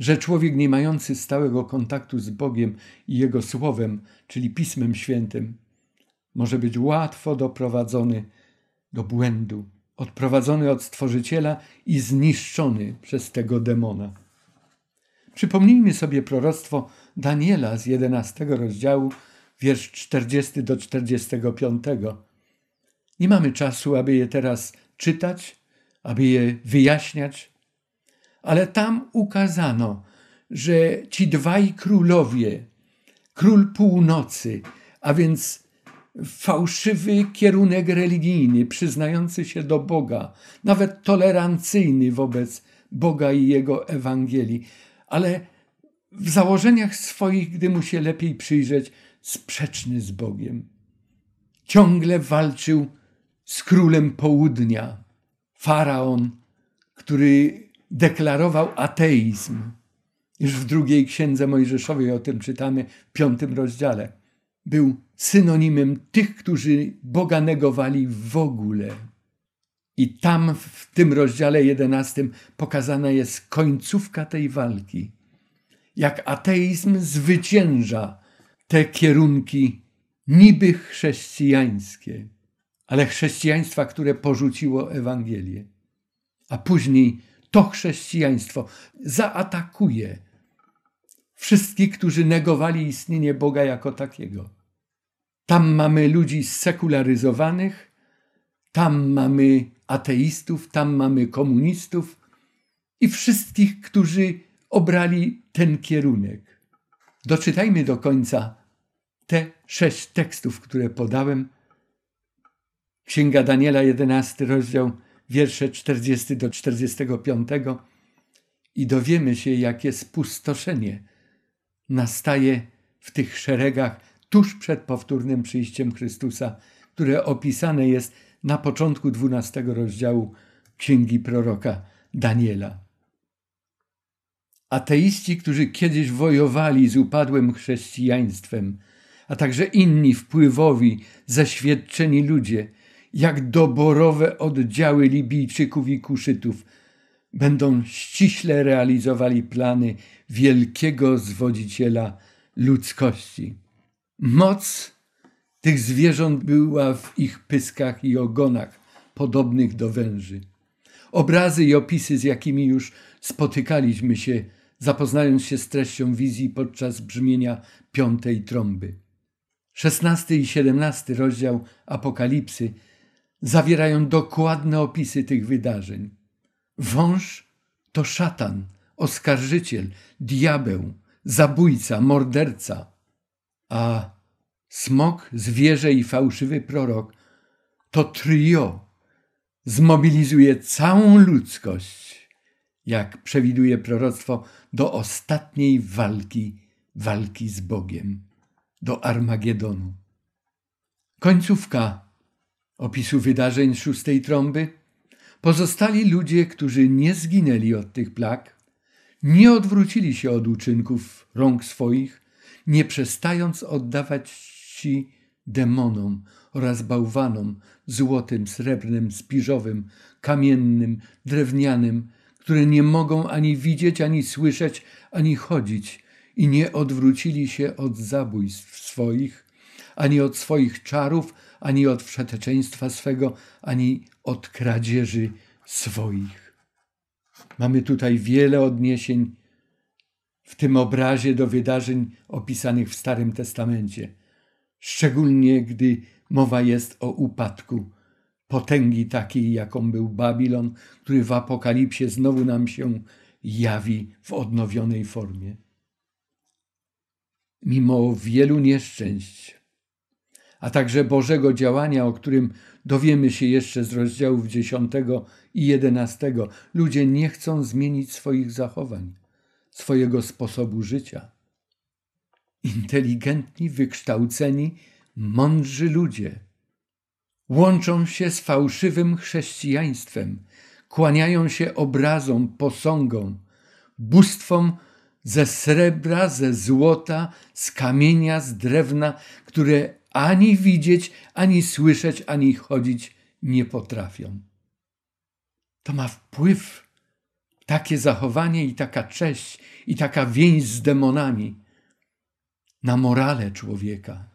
że człowiek nie mający stałego kontaktu z Bogiem i Jego Słowem, czyli Pismem Świętym, może być łatwo doprowadzony do błędu, odprowadzony od Stworzyciela i zniszczony przez tego demona. Przypomnijmy sobie proroctwo Daniela z 11 rozdziału, wiersz 40 do 45. Nie mamy czasu, aby je teraz czytać, aby je wyjaśniać, ale tam ukazano, że ci dwaj królowie, król północy, a więc fałszywy kierunek religijny, przyznający się do Boga, nawet tolerancyjny wobec Boga i Jego Ewangelii, ale w założeniach swoich, gdy mu się lepiej przyjrzeć, sprzeczny z Bogiem. Ciągle walczył z królem południa, faraon, który deklarował ateizm. Już w drugiej księdze Mojżeszowej o tym czytamy w piątym rozdziale. Był synonimem tych, którzy Boga negowali w ogóle. I tam w tym rozdziale jedenastym pokazana jest końcówka tej walki. Jak ateizm zwycięża te kierunki niby chrześcijańskie, ale chrześcijaństwa, które porzuciło Ewangelię. A później to chrześcijaństwo zaatakuje wszystkich, którzy negowali istnienie Boga jako takiego. Tam mamy ludzi sekularyzowanych, tam mamy ateistów, tam mamy komunistów i wszystkich, którzy obrali ten kierunek. Doczytajmy do końca te sześć tekstów, które podałem. Księga Daniela, 11 rozdział, wiersze 40 do 45 i dowiemy się, jakie spustoszenie nastaje w tych szeregach tuż przed powtórnym przyjściem Chrystusa, które opisane jest na początku 12 rozdziału Księgi proroka Daniela. Ateiści, którzy kiedyś wojowali z upadłym chrześcijaństwem, a także inni wpływowi, zaświadczeni ludzie, jak doborowe oddziały Libijczyków i Kuszytów, będą ściśle realizowali plany wielkiego zwodziciela ludzkości. Moc tych zwierząt była w ich pyskach i ogonach, podobnych do węży. Obrazy i opisy, z jakimi już spotykaliśmy się, zapoznając się z treścią wizji podczas brzmienia piątej trąby. Szesnasty i siedemnasty rozdział Apokalipsy zawierają dokładne opisy tych wydarzeń. Wąż to szatan, oskarżyciel, diabeł, zabójca, morderca, a smok, zwierzę i fałszywy prorok to trio zmobilizuje całą ludzkość, jak przewiduje proroctwo, do ostatniej walki, walki z Bogiem, do Armagedonu. Końcówka opisu wydarzeń szóstej trąby. Pozostali ludzie, którzy nie zginęli od tych plag, nie odwrócili się od uczynków rąk swoich, nie przestając oddawać ci demonom oraz bałwanom złotym, srebrnym, spiżowym, kamiennym, drewnianym, które nie mogą ani widzieć, ani słyszeć, ani chodzić i nie odwrócili się od zabójstw swoich, ani od swoich czarów, ani od wszeteczeństwa swego, ani od kradzieży swoich. Mamy tutaj wiele odniesień w tym obrazie do wydarzeń opisanych w Starym Testamencie, szczególnie gdy mowa jest o upadku potęgi takiej, jaką był Babilon, który w Apokalipsie znowu nam się jawi w odnowionej formie. Mimo wielu nieszczęść, a także Bożego działania, o którym dowiemy się jeszcze z rozdziałów 10 i 11, ludzie nie chcą zmienić swoich zachowań, swojego sposobu życia. Inteligentni, wykształceni, mądrzy ludzie łączą się z fałszywym chrześcijaństwem, kłaniają się obrazom, posągom, bóstwom ze srebra, ze złota, z kamienia, z drewna, które ani widzieć, ani słyszeć, ani chodzić nie potrafią. To ma wpływ, takie zachowanie i taka cześć i taka więź z demonami na morale człowieka.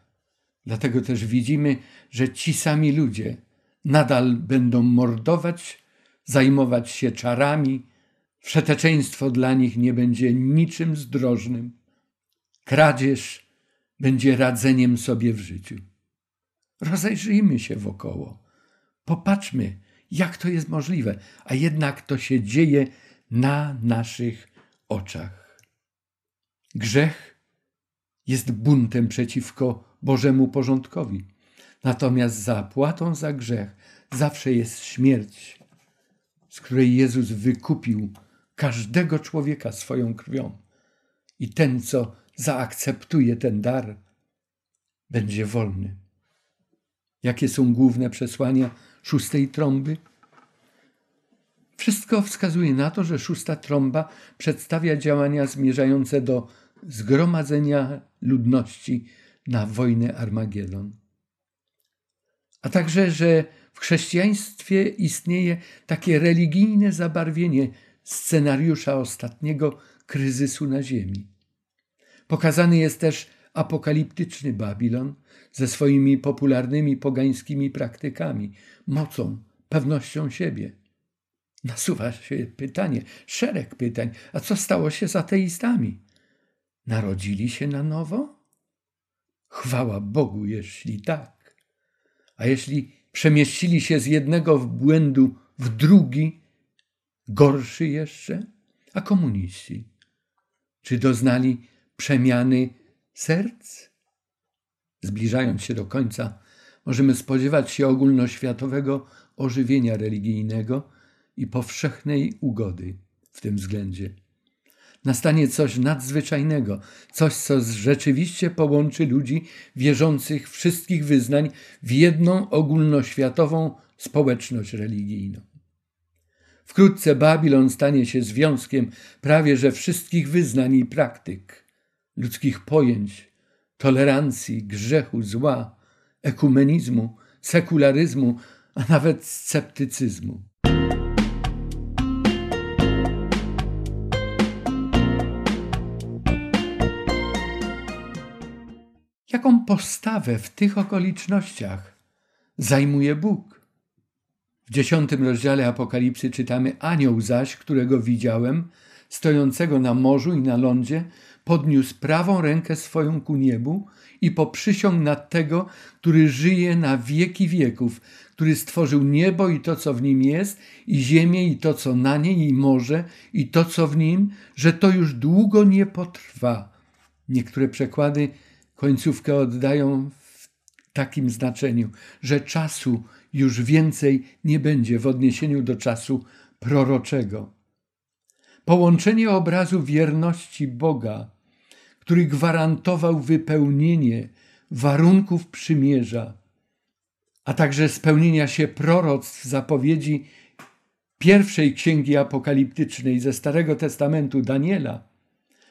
Dlatego też widzimy, że ci sami ludzie nadal będą mordować, zajmować się czarami. Wszeteczeństwo dla nich nie będzie niczym zdrożnym. Kradzież będzie radzeniem sobie w życiu. Rozejrzyjmy się wokoło. Popatrzmy, jak to jest możliwe, a jednak to się dzieje na naszych oczach. Grzech jest buntem przeciwko Bożemu porządkowi. Natomiast zapłatą za grzech zawsze jest śmierć, z której Jezus wykupił każdego człowieka swoją krwią. I ten, co zaakceptuje ten dar, będzie wolny. Jakie są główne przesłania szóstej trąby? Wszystko wskazuje na to, że szósta trąba przedstawia działania zmierzające do zgromadzenia ludności na wojnę Armagedon. A także, że w chrześcijaństwie istnieje takie religijne zabarwienie scenariusza ostatniego kryzysu na Ziemi. Pokazany jest też apokaliptyczny Babilon ze swoimi popularnymi pogańskimi praktykami, mocą, pewnością siebie. Nasuwa się pytanie, szereg pytań, a co stało się z ateistami? Narodzili się na nowo? Chwała Bogu, jeśli tak. A jeśli przemieścili się z jednego błędu w drugi, gorszy jeszcze? A komuniści? Czy doznali przemiany serc? Zbliżając się do końca, możemy spodziewać się ogólnoświatowego ożywienia religijnego i powszechnej ugody w tym względzie. Nastanie coś nadzwyczajnego, coś, co rzeczywiście połączy ludzi wierzących wszystkich wyznań w jedną ogólnoświatową społeczność religijną. Wkrótce Babilon stanie się związkiem prawie że wszystkich wyznań i praktyk ludzkich pojęć, tolerancji, grzechu, zła, ekumenizmu, sekularyzmu, a nawet sceptycyzmu. Jaką postawę w tych okolicznościach zajmuje Bóg? W dziesiątym rozdziale Apokalipsy czytamy: Anioł zaś, którego widziałem, stojącego na morzu i na lądzie, podniósł prawą rękę swoją ku niebu i poprzysiągł na tego, który żyje na wieki wieków, który stworzył niebo i to, co w nim jest, i ziemię i to, co na niej, i morze i to, co w nim, że to już długo nie potrwa. Niektóre przekłady końcówkę oddają w takim znaczeniu, że czasu już więcej nie będzie w odniesieniu do czasu proroczego. Połączenie obrazu wierności Boga, który gwarantował wypełnienie warunków przymierza, a także spełnienia się proroctw zapowiedzi pierwszej księgi apokaliptycznej ze Starego Testamentu Daniela,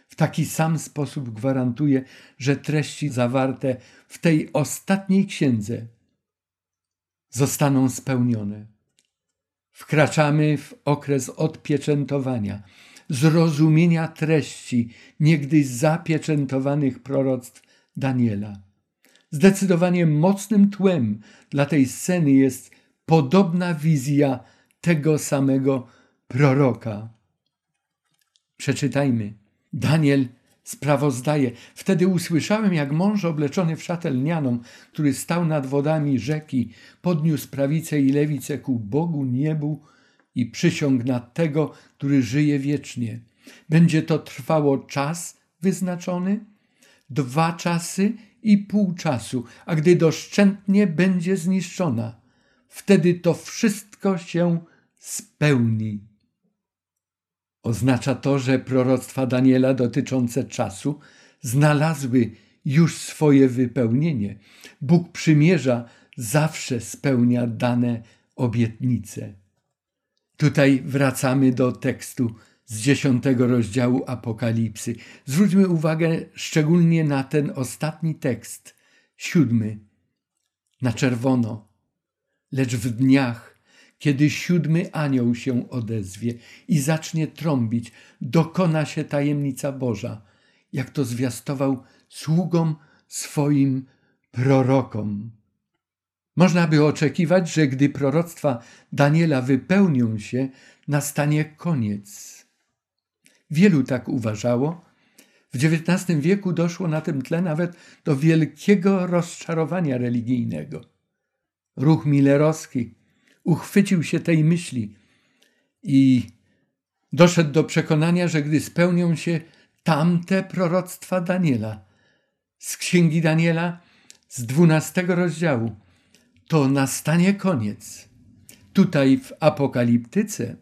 w taki sam sposób gwarantuje, że treści zawarte w tej ostatniej księdze zostaną spełnione. Wkraczamy w okres odpieczętowania, zrozumienia treści niegdyś zapieczętowanych proroctw Daniela. Zdecydowanie mocnym tłem dla tej sceny jest podobna wizja tego samego proroka. Przeczytajmy. Daniel sprawozdaje. Wtedy usłyszałem, jak mąż obleczony w szatę lnianą, który stał nad wodami rzeki, podniósł prawicę i lewicę ku Bogu niebu i przysiągł na tego, który żyje wiecznie. Będzie to trwało czas wyznaczony, dwa czasy i pół czasu, a gdy doszczętnie będzie zniszczona, wtedy to wszystko się spełni. Oznacza to, że proroctwa Daniela dotyczące czasu znalazły już swoje wypełnienie. Bóg przymierza zawsze spełnia dane obietnice. Tutaj wracamy do tekstu z dziesiątego rozdziału Apokalipsy. Zwróćmy uwagę szczególnie na ten ostatni tekst, siódmy, na czerwono. Lecz w dniach, kiedy siódmy anioł się odezwie i zacznie trąbić, dokona się tajemnica Boża, jak to zwiastował sługom swoim prorokom. Można by oczekiwać, że gdy proroctwa Daniela wypełnią się, nastanie koniec. Wielu tak uważało. W XIX wieku doszło na tym tle nawet do wielkiego rozczarowania religijnego. Ruch millerowski uchwycił się tej myśli i doszedł do przekonania, że gdy spełnią się tamte proroctwa Daniela z księgi Daniela z dwunastego rozdziału, to nastanie koniec. Tutaj w Apokaliptyce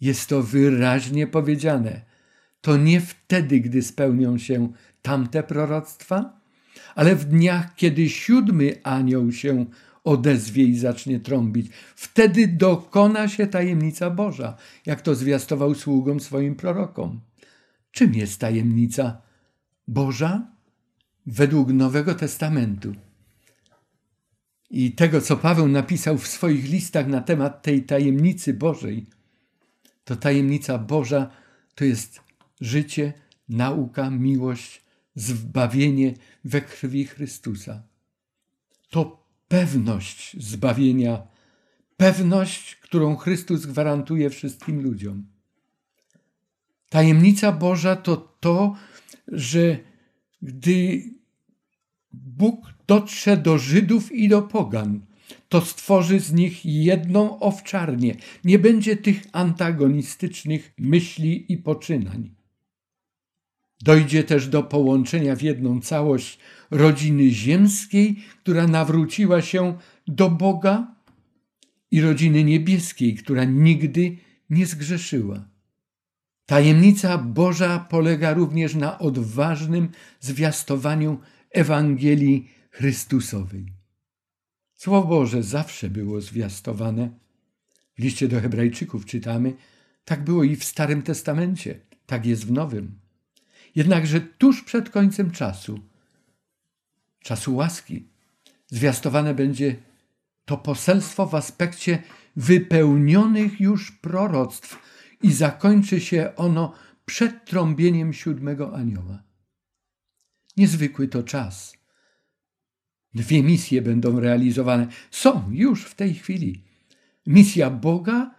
jest to wyraźnie powiedziane. To nie wtedy, gdy spełnią się tamte proroctwa, ale w dniach, kiedy siódmy anioł się odezwie i zacznie trąbić. Wtedy dokona się tajemnica Boża, jak to zwiastował sługom swoim prorokom. Czym jest tajemnica Boża? Według Nowego Testamentu. I tego, co Paweł napisał w swoich listach na temat tej tajemnicy Bożej, to tajemnica Boża to jest życie, nauka, miłość, zbawienie we krwi Chrystusa. To pewność zbawienia, pewność, którą Chrystus gwarantuje wszystkim ludziom. Tajemnica Boża to to, że gdy Bóg dotrze do Żydów i do Pogan, to stworzy z nich jedną owczarnię. Nie będzie tych antagonistycznych myśli i poczynań. Dojdzie też do połączenia w jedną całość rodziny ziemskiej, która nawróciła się do Boga, i rodziny niebieskiej, która nigdy nie zgrzeszyła. Tajemnica Boża polega również na odważnym zwiastowaniu Ewangelii Chrystusowej. Słowo Boże zawsze było zwiastowane. W liście do Hebrajczyków czytamy, tak było i w Starym Testamencie, tak jest w Nowym. Jednakże tuż przed końcem czasu czasu łaski. Zwiastowane będzie to poselstwo w aspekcie wypełnionych już proroctw i zakończy się ono przed trąbieniem siódmego anioła. Niezwykły to czas. Dwie misje będą realizowane. Są już w tej chwili. Misja Boga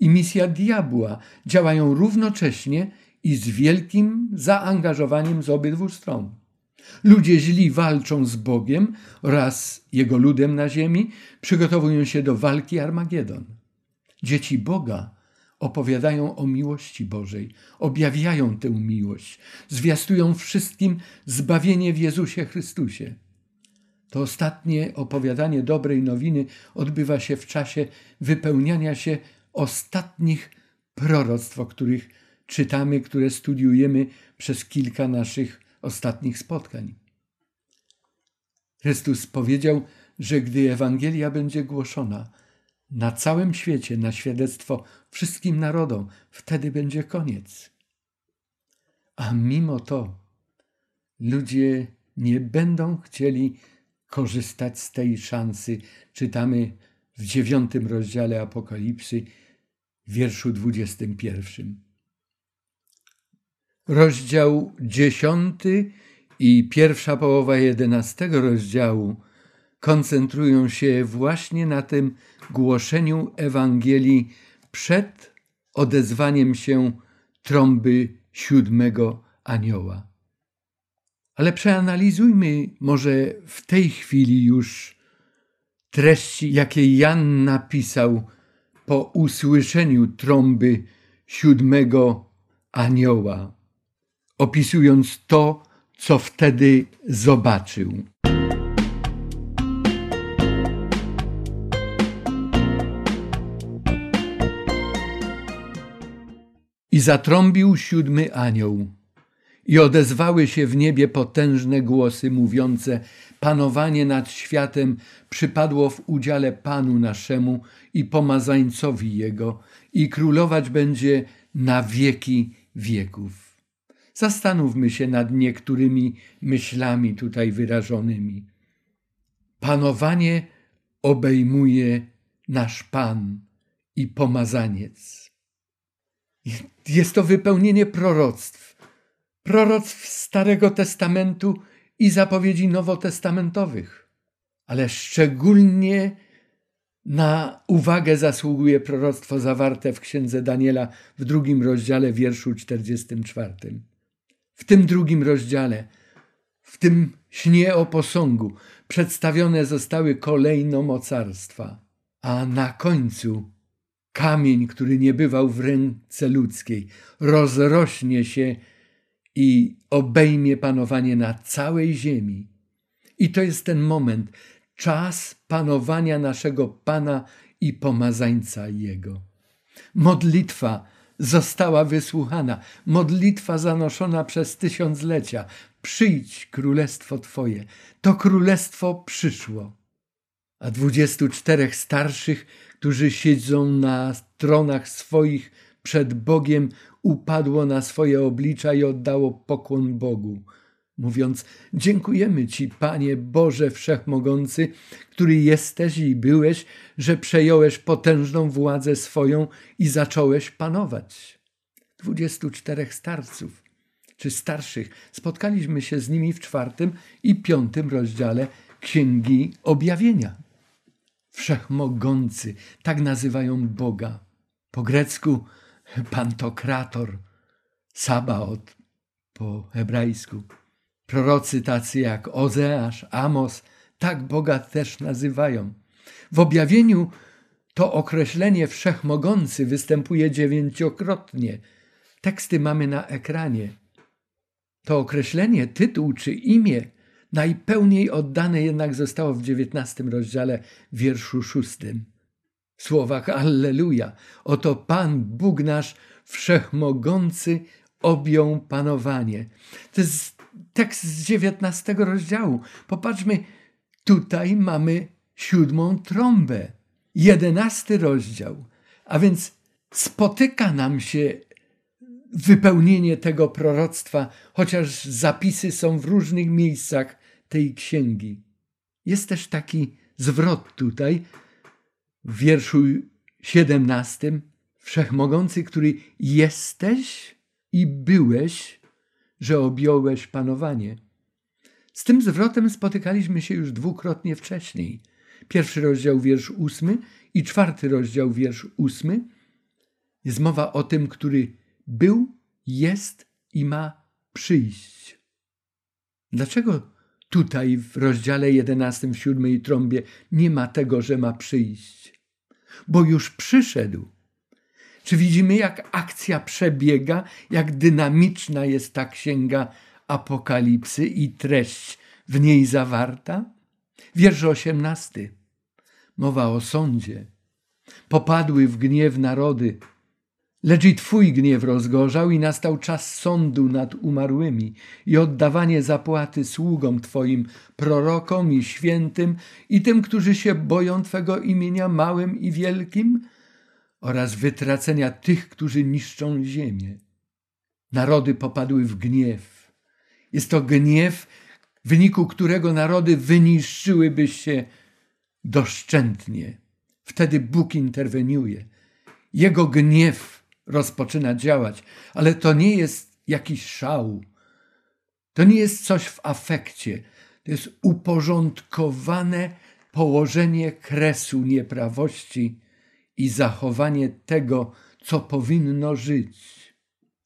i misja diabła działają równocześnie i z wielkim zaangażowaniem z obydwu stron. Ludzie źli walczą z Bogiem oraz Jego ludem na ziemi, przygotowują się do walki Armagedon. Dzieci Boga opowiadają o miłości Bożej, objawiają tę miłość, zwiastują wszystkim zbawienie w Jezusie Chrystusie. To ostatnie opowiadanie dobrej nowiny odbywa się w czasie wypełniania się ostatnich proroctw, o których czytamy, które studiujemy przez kilka naszych ostatnich spotkań. Chrystus powiedział, że gdy Ewangelia będzie głoszona na całym świecie, na świadectwo wszystkim narodom, wtedy będzie koniec. A mimo to ludzie nie będą chcieli korzystać z tej szansy. Czytamy w dziewiątym rozdziale Apokalipsy, wierszu dwudziestym pierwszym. Rozdział dziesiąty i pierwsza połowa jedenastego rozdziału koncentrują się właśnie na tym głoszeniu Ewangelii przed odezwaniem się trąby siódmego anioła. Ale przeanalizujmy może w tej chwili już treści, jakie Jan napisał po usłyszeniu trąby siódmego anioła, opisując to, co wtedy zobaczył. I zatrąbił siódmy anioł. I odezwały się w niebie potężne głosy mówiące: Panowanie nad światem przypadło w udziale Panu naszemu i pomazańcowi jego, i królować będzie na wieki wieków. Zastanówmy się nad niektórymi myślami tutaj wyrażonymi. Panowanie obejmuje nasz Pan i pomazaniec. Jest to wypełnienie proroctw. Proroctw Starego Testamentu i zapowiedzi nowotestamentowych. Ale szczególnie na uwagę zasługuje proroctwo zawarte w księdze Daniela w drugim rozdziale, wierszu 44. W tym drugim rozdziale, w tym śnie o posągu, przedstawione zostały kolejno mocarstwa, a na końcu kamień, który nie bywał w ręce ludzkiej, rozrośnie się i obejmie panowanie na całej ziemi. I to jest ten moment, czas panowania naszego Pana i pomazańca Jego. Modlitwa została wysłuchana, modlitwa zanoszona przez tysiąclecia. Przyjdź, królestwo Twoje. To królestwo przyszło. A dwudziestu czterech starszych, którzy siedzą na tronach swoich przed Bogiem, upadło na swoje oblicza i oddało pokłon Bogu, mówiąc: Dziękujemy Ci, Panie Boże Wszechmogący, który jesteś i byłeś, że przejąłeś potężną władzę swoją i zacząłeś panować. Dwudziestu czterech starców czy starszych spotkaliśmy się z nimi w czwartym i piątym rozdziale Księgi Objawienia. Wszechmogący, tak nazywają Boga. Po grecku pantokrator, Sabaot po hebrajsku. Prorocy tacy jak Ozeasz, Amos, tak Boga też nazywają. W objawieniu to określenie wszechmogący występuje dziewięciokrotnie. Teksty mamy na ekranie. To określenie, tytuł czy imię najpełniej oddane jednak zostało w dziewiętnastym rozdziale, wierszu szóstym w słowach Alleluja. Oto Pan, Bóg nasz, wszechmogący, objął panowanie. To jest tekst z dziewiętnastego rozdziału. Popatrzmy, tutaj mamy siódmą trąbę. Jedenasty rozdział. A więc spotyka nam się wypełnienie tego proroctwa, chociaż zapisy są w różnych miejscach tej księgi. Jest też taki zwrot tutaj, w wierszu 17, Wszechmogący, który jesteś i byłeś, że objąłeś panowanie. Z tym zwrotem spotykaliśmy się już dwukrotnie wcześniej. Pierwszy rozdział, wiersz ósmy i czwarty rozdział, wiersz ósmy. Jest mowa o tym, który był, jest i ma przyjść. Dlaczego tutaj w rozdziale jedenastym, w siódmej trąbie nie ma tego, że ma przyjść? bo już przyszedł. Czy widzimy, jak akcja przebiega, jak dynamiczna jest ta księga Apokalipsy i treść w niej zawarta? Wiersz osiemnasty. Mowa o sądzie. Popadły w gniew narody, lecz i Twój gniew rozgorzał i nastał czas sądu nad umarłymi i oddawanie zapłaty sługom Twoim, prorokom i świętym i tym, którzy się boją Twego imienia małym i wielkim oraz wytracenia tych, którzy niszczą ziemię. Narody popadły w gniew. Jest to gniew, w wyniku którego narody wyniszczyłyby się doszczętnie. Wtedy Bóg interweniuje. Jego gniew rozpoczyna działać, ale to nie jest jakiś szał. To nie jest coś w afekcie. To jest uporządkowane położenie kresu nieprawości i zachowanie tego, co powinno żyć.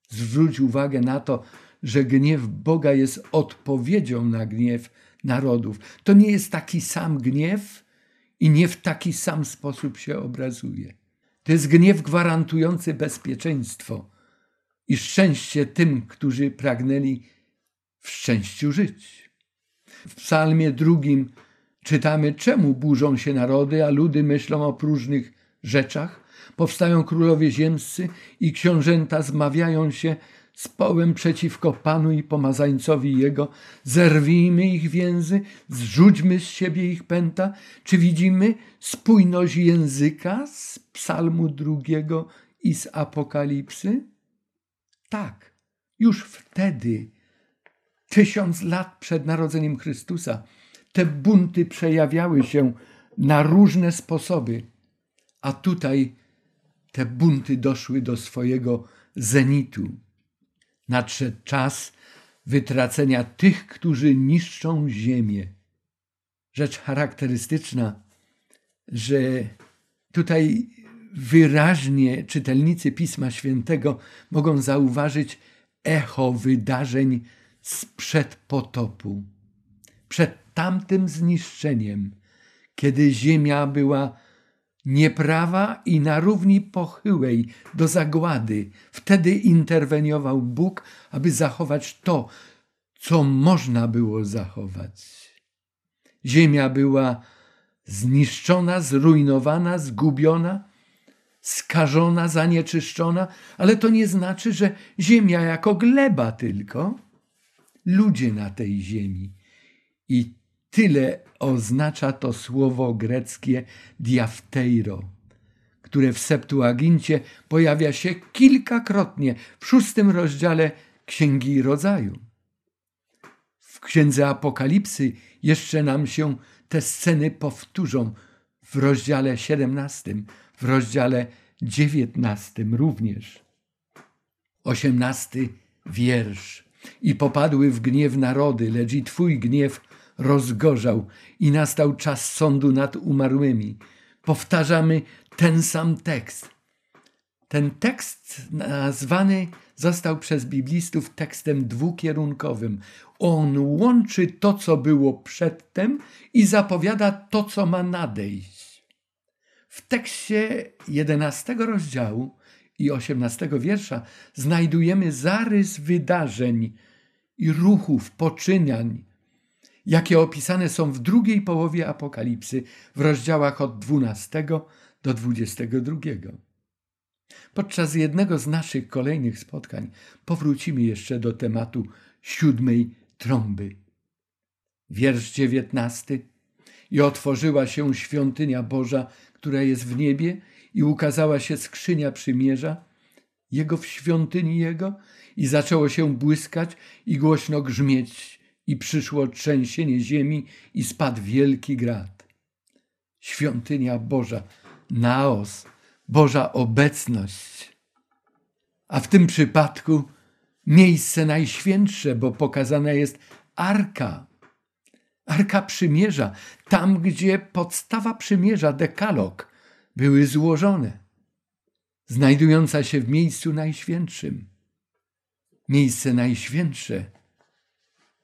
Zwróć uwagę na to, że gniew Boga jest odpowiedzią na gniew narodów. To nie jest taki sam gniew i nie w taki sam sposób się obrazuje. To jest gniew gwarantujący bezpieczeństwo i szczęście tym, którzy pragnęli w szczęściu żyć. W psalmie drugim czytamy, czemu burzą się narody, a ludy myślą o próżnych rzeczach. Powstają królowie ziemscy i książęta zmawiają się z połem przeciwko Panu i pomazańcowi Jego, zerwijmy ich więzy, zrzućmy z siebie ich pęta. Czy widzimy spójność języka z psalmu drugiego i z apokalipsy? Tak, już wtedy, tysiąc lat przed narodzeniem Chrystusa, te bunty przejawiały się na różne sposoby, a tutaj te bunty doszły do swojego zenitu nadszedł czas wytracenia tych, którzy niszczą ziemię. Rzecz charakterystyczna, że tutaj wyraźnie czytelnicy Pisma Świętego mogą zauważyć echo wydarzeń sprzed potopu, przed tamtym zniszczeniem, kiedy ziemia była nieprawa i na równi pochyłej do zagłady. Wtedy interweniował Bóg, aby zachować to, co można było zachować. Ziemia była zniszczona, zrujnowana, zgubiona, skażona, zanieczyszczona, ale to nie znaczy, że ziemia jako gleba tylko. Ludzie na tej ziemi i Tyle oznacza to słowo greckie diafteiro, które w Septuagincie pojawia się kilkakrotnie w szóstym rozdziale Księgi Rodzaju. W Księdze Apokalipsy jeszcze nam się te sceny powtórzą w rozdziale 17, w rozdziale 19 również. Osiemnasty wiersz. I popadły w gniew narody, lecz i Twój gniew rozgorzał i nastał czas sądu nad umarłymi. Powtarzamy ten sam tekst. Ten tekst nazwany został przez biblistów tekstem dwukierunkowym. On łączy to, co było przedtem i zapowiada to, co ma nadejść. W tekście jedenastego rozdziału i osiemnastego wiersza znajdujemy zarys wydarzeń i ruchów, poczynań, jakie opisane są w drugiej połowie Apokalipsy w rozdziałach od 12 do 22. Podczas jednego z naszych kolejnych spotkań powrócimy jeszcze do tematu siódmej trąby. Wiersz dziewiętnasty. I otworzyła się świątynia Boża, która jest w niebie, i ukazała się skrzynia przymierza, jego w świątyni jego, i zaczęło się błyskać i głośno grzmieć i przyszło trzęsienie ziemi i spadł wielki grad. Świątynia Boża, naos, Boża obecność. A w tym przypadku miejsce najświętsze, bo pokazana jest arka. Arka przymierza, tam gdzie podstawa przymierza, dekalog, były złożone, znajdująca się w miejscu najświętszym. Miejsce najświętsze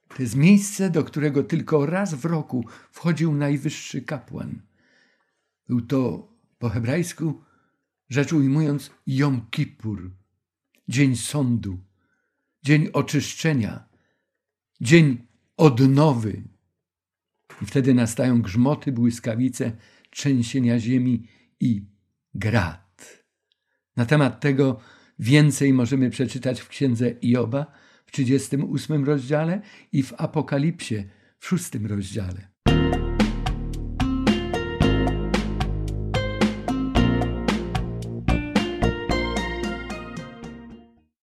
to jest miejsce, do którego tylko raz w roku wchodził najwyższy kapłan. Był to po hebrajsku, rzecz ujmując, Jom Kippur, dzień sądu, dzień oczyszczenia, dzień odnowy. I wtedy nastają grzmoty, błyskawice, trzęsienia ziemi i grad. Na temat tego więcej możemy przeczytać w księdze Ioba w 38 rozdziale i w Apokalipsie w 6 rozdziale.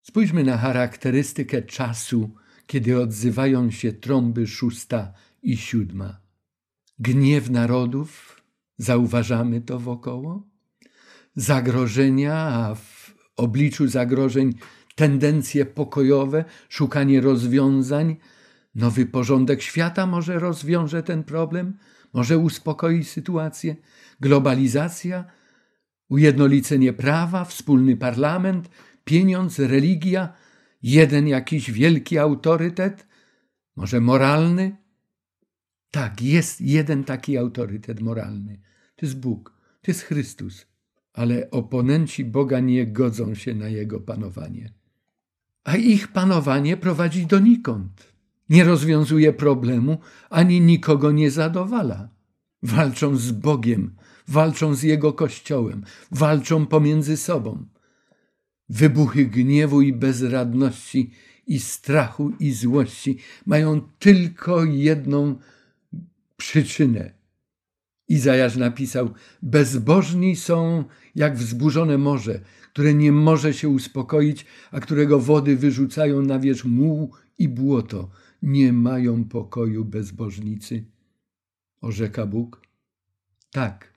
Spójrzmy na charakterystykę czasu, kiedy odzywają się trąby szósta i siódma. Gniew narodów, zauważamy to wokoło, zagrożenia, a w obliczu zagrożeń tendencje pokojowe, szukanie rozwiązań, nowy porządek świata może rozwiąże ten problem, może uspokoi sytuację, globalizacja, ujednolicenie prawa, wspólny parlament, pieniądz, religia, jeden jakiś wielki autorytet, może moralny? Tak, jest jeden taki autorytet moralny. To jest Bóg, to jest Chrystus, ale oponenci Boga nie godzą się na jego panowanie. A ich panowanie prowadzi donikąd. Nie rozwiązuje problemu, ani nikogo nie zadowala. Walczą z Bogiem, walczą z Jego Kościołem, walczą pomiędzy sobą. Wybuchy gniewu i bezradności, i strachu, i złości mają tylko jedną przyczynę. Izajasz napisał: Bezbożni są jak wzburzone morze, które nie może się uspokoić, a którego wody wyrzucają na wierzch muł i błoto. Nie mają pokoju bezbożnicy. Orzeka Bóg. Tak.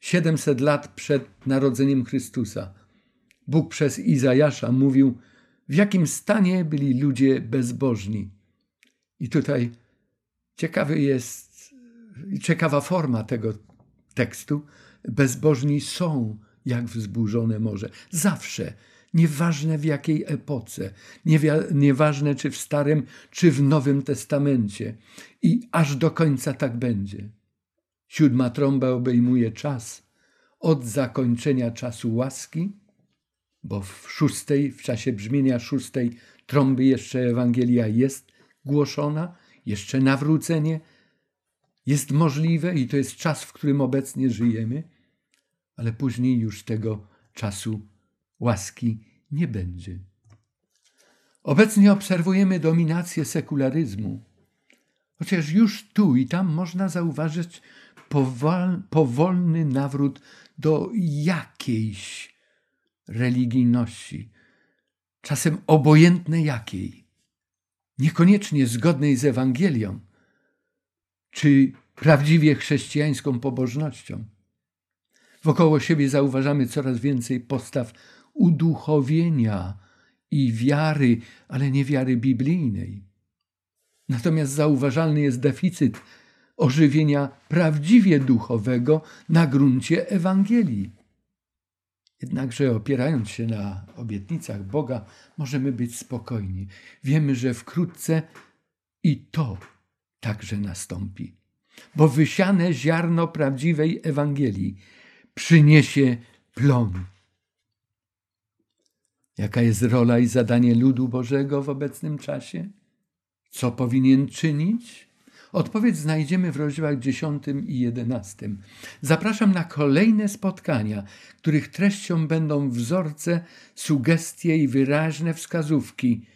Siedemset lat przed narodzeniem Chrystusa Bóg przez Izajasza mówił, w jakim stanie byli ludzie bezbożni. I tutaj ciekawy jest, ciekawa forma tego tekstu. Bezbożni są jak wzburzone morze. Zawsze, nieważne w jakiej epoce, nieważne czy w Starym, czy w Nowym Testamencie. I aż do końca tak będzie. Siódma trąba obejmuje czas od zakończenia czasu łaski bo w szóstej, w czasie brzmienia szóstej trąby jeszcze Ewangelia jest głoszona, jeszcze nawrócenie jest możliwe i to jest czas, w którym obecnie żyjemy, ale później już tego czasu łaski nie będzie. Obecnie obserwujemy dominację sekularyzmu, chociaż już tu i tam można zauważyć powolny nawrót do jakiejś religijności, czasem obojętnej jakiej, niekoniecznie zgodnej z Ewangelią, czy prawdziwie chrześcijańską pobożnością. Wokoło siebie zauważamy coraz więcej postaw uduchowienia i wiary, ale nie wiary biblijnej. Natomiast zauważalny jest deficyt ożywienia prawdziwie duchowego na gruncie Ewangelii. Jednakże opierając się na obietnicach Boga, możemy być spokojni. Wiemy, że wkrótce i to także nastąpi. Bo wysiane ziarno prawdziwej Ewangelii przyniesie plon. Jaka jest rola i zadanie ludu Bożego w obecnym czasie? Co powinien czynić? Odpowiedź znajdziemy w rozdziałach 10 i 11. Zapraszam na kolejne spotkania, których treścią będą wzorce, sugestie i wyraźne wskazówki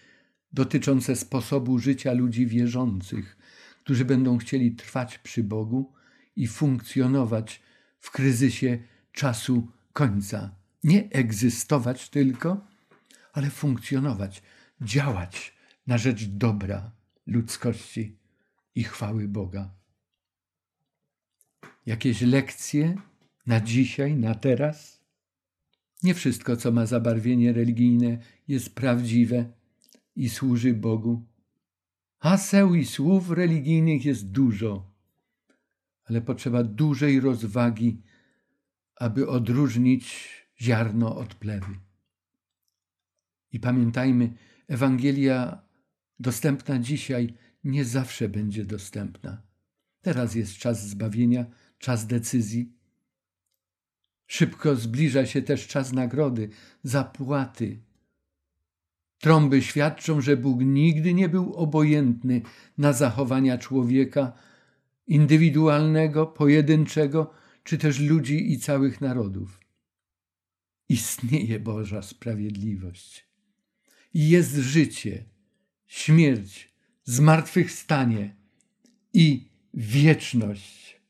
dotyczące sposobu życia ludzi wierzących, którzy będą chcieli trwać przy Bogu i funkcjonować w kryzysie czasu końca. Nie egzystować tylko, ale funkcjonować, działać na rzecz dobra ludzkości i chwały Boga. Jakieś lekcje na dzisiaj, na teraz? Nie wszystko, co ma zabarwienie religijne, jest prawdziwe i służy Bogu. Haseł i słów religijnych jest dużo, ale potrzeba dużej rozwagi, aby odróżnić ziarno od plewy. I pamiętajmy, Ewangelia dostępna dzisiaj nie zawsze będzie dostępna. Teraz jest czas zbawienia, czas decyzji. Szybko zbliża się też czas nagrody, zapłaty. Trąby świadczą, że Bóg nigdy nie był obojętny na zachowania człowieka, indywidualnego, pojedynczego, czy też ludzi i całych narodów. Istnieje Boża sprawiedliwość. Jest życie, śmierć, zmartwychwstanie i wieczność.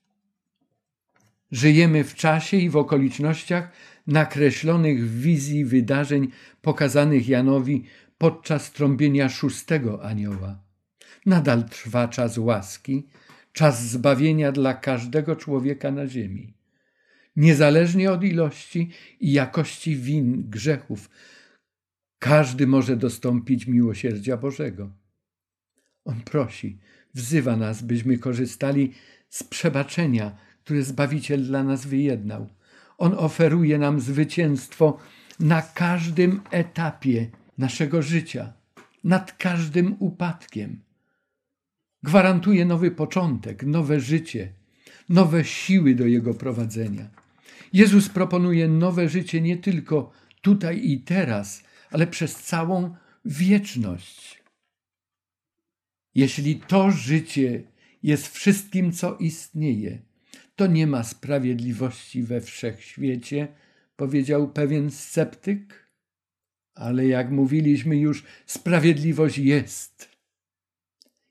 Żyjemy w czasie i w okolicznościach nakreślonych w wizji wydarzeń pokazanych Janowi podczas trąbienia szóstego anioła. Nadal trwa czas łaski, czas zbawienia dla każdego człowieka na ziemi. Niezależnie od ilości i jakości win, grzechów, każdy może dostąpić miłosierdzia Bożego. On prosi, wzywa nas, byśmy korzystali z przebaczenia, które Zbawiciel dla nas wyjednał. On oferuje nam zwycięstwo na każdym etapie naszego życia, nad każdym upadkiem. Gwarantuje nowy początek, nowe życie, nowe siły do jego prowadzenia. Jezus proponuje nowe życie nie tylko tutaj i teraz, ale przez całą wieczność. Jeśli to życie jest wszystkim, co istnieje, to nie ma sprawiedliwości we wszechświecie, powiedział pewien sceptyk. Ale jak mówiliśmy już, sprawiedliwość jest.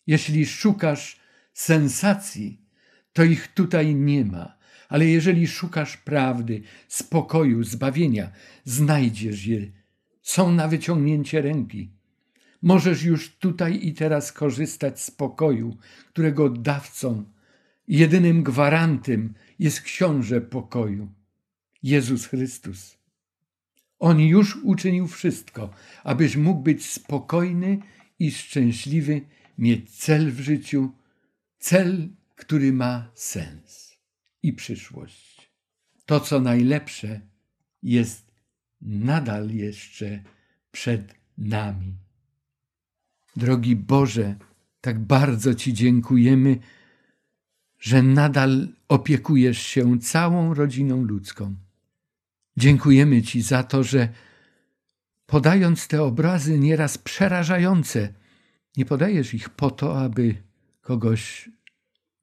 Jeśli szukasz sensacji, to ich tutaj nie ma. Ale jeżeli szukasz prawdy, spokoju, zbawienia, znajdziesz je. Są na wyciągnięcie ręki. Możesz już tutaj i teraz korzystać z pokoju, którego dawcą, jedynym gwarantem jest książę pokoju, Jezus Chrystus. On już uczynił wszystko, abyś mógł być spokojny i szczęśliwy, mieć cel w życiu, cel, który ma sens i przyszłość. To, co najlepsze, jest nadal jeszcze przed nami. Drogi Boże, tak bardzo Ci dziękujemy, że nadal opiekujesz się całą rodziną ludzką. Dziękujemy Ci za to, że podając te obrazy nieraz przerażające, nie podajesz ich po to, aby kogoś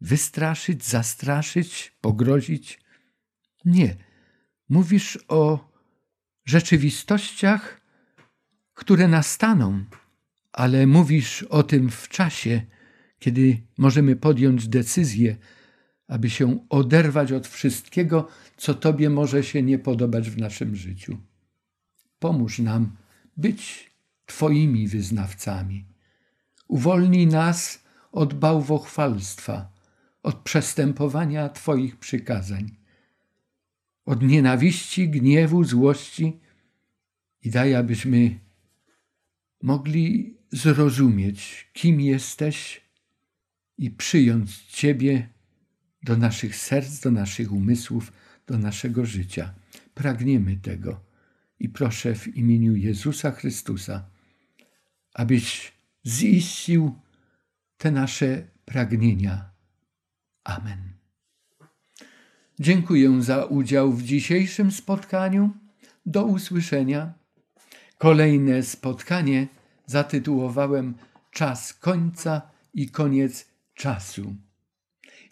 wystraszyć, zastraszyć, pogrozić. Nie. Mówisz o rzeczywistościach, które nastaną, ale mówisz o tym w czasie, kiedy możemy podjąć decyzję, aby się oderwać od wszystkiego, co Tobie może się nie podobać w naszym życiu. Pomóż nam być Twoimi wyznawcami. Uwolnij nas od bałwochwalstwa, od przestępowania Twoich przykazań, od nienawiści, gniewu, złości i daj, abyśmy mogli zrozumieć, kim jesteś i przyjąć Ciebie do naszych serc, do naszych umysłów, do naszego życia. Pragniemy tego i proszę w imieniu Jezusa Chrystusa, abyś ziścił te nasze pragnienia. Amen. Dziękuję za udział w dzisiejszym spotkaniu. Do usłyszenia. Kolejne spotkanie zatytułowałem Czas końca i koniec czasu.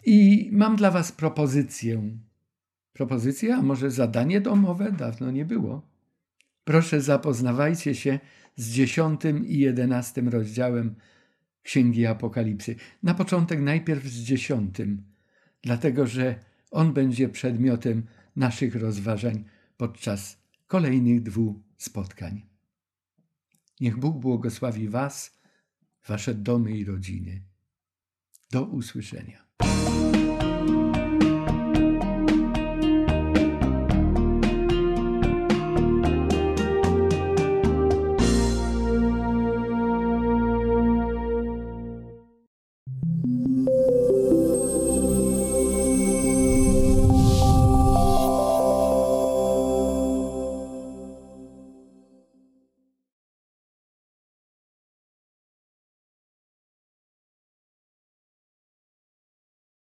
I mam dla Was propozycję. Propozycja, a może zadanie domowe? Dawno nie było. Proszę, zapoznawajcie się z dziesiątym i jedenastym rozdziałem Księgi Apokalipsy. Na początek najpierw z dziesiątym, dlatego że on będzie przedmiotem naszych rozważań podczas kolejnych dwóch spotkań. Niech Bóg błogosławi Was, Wasze domy i rodziny. Do usłyszenia.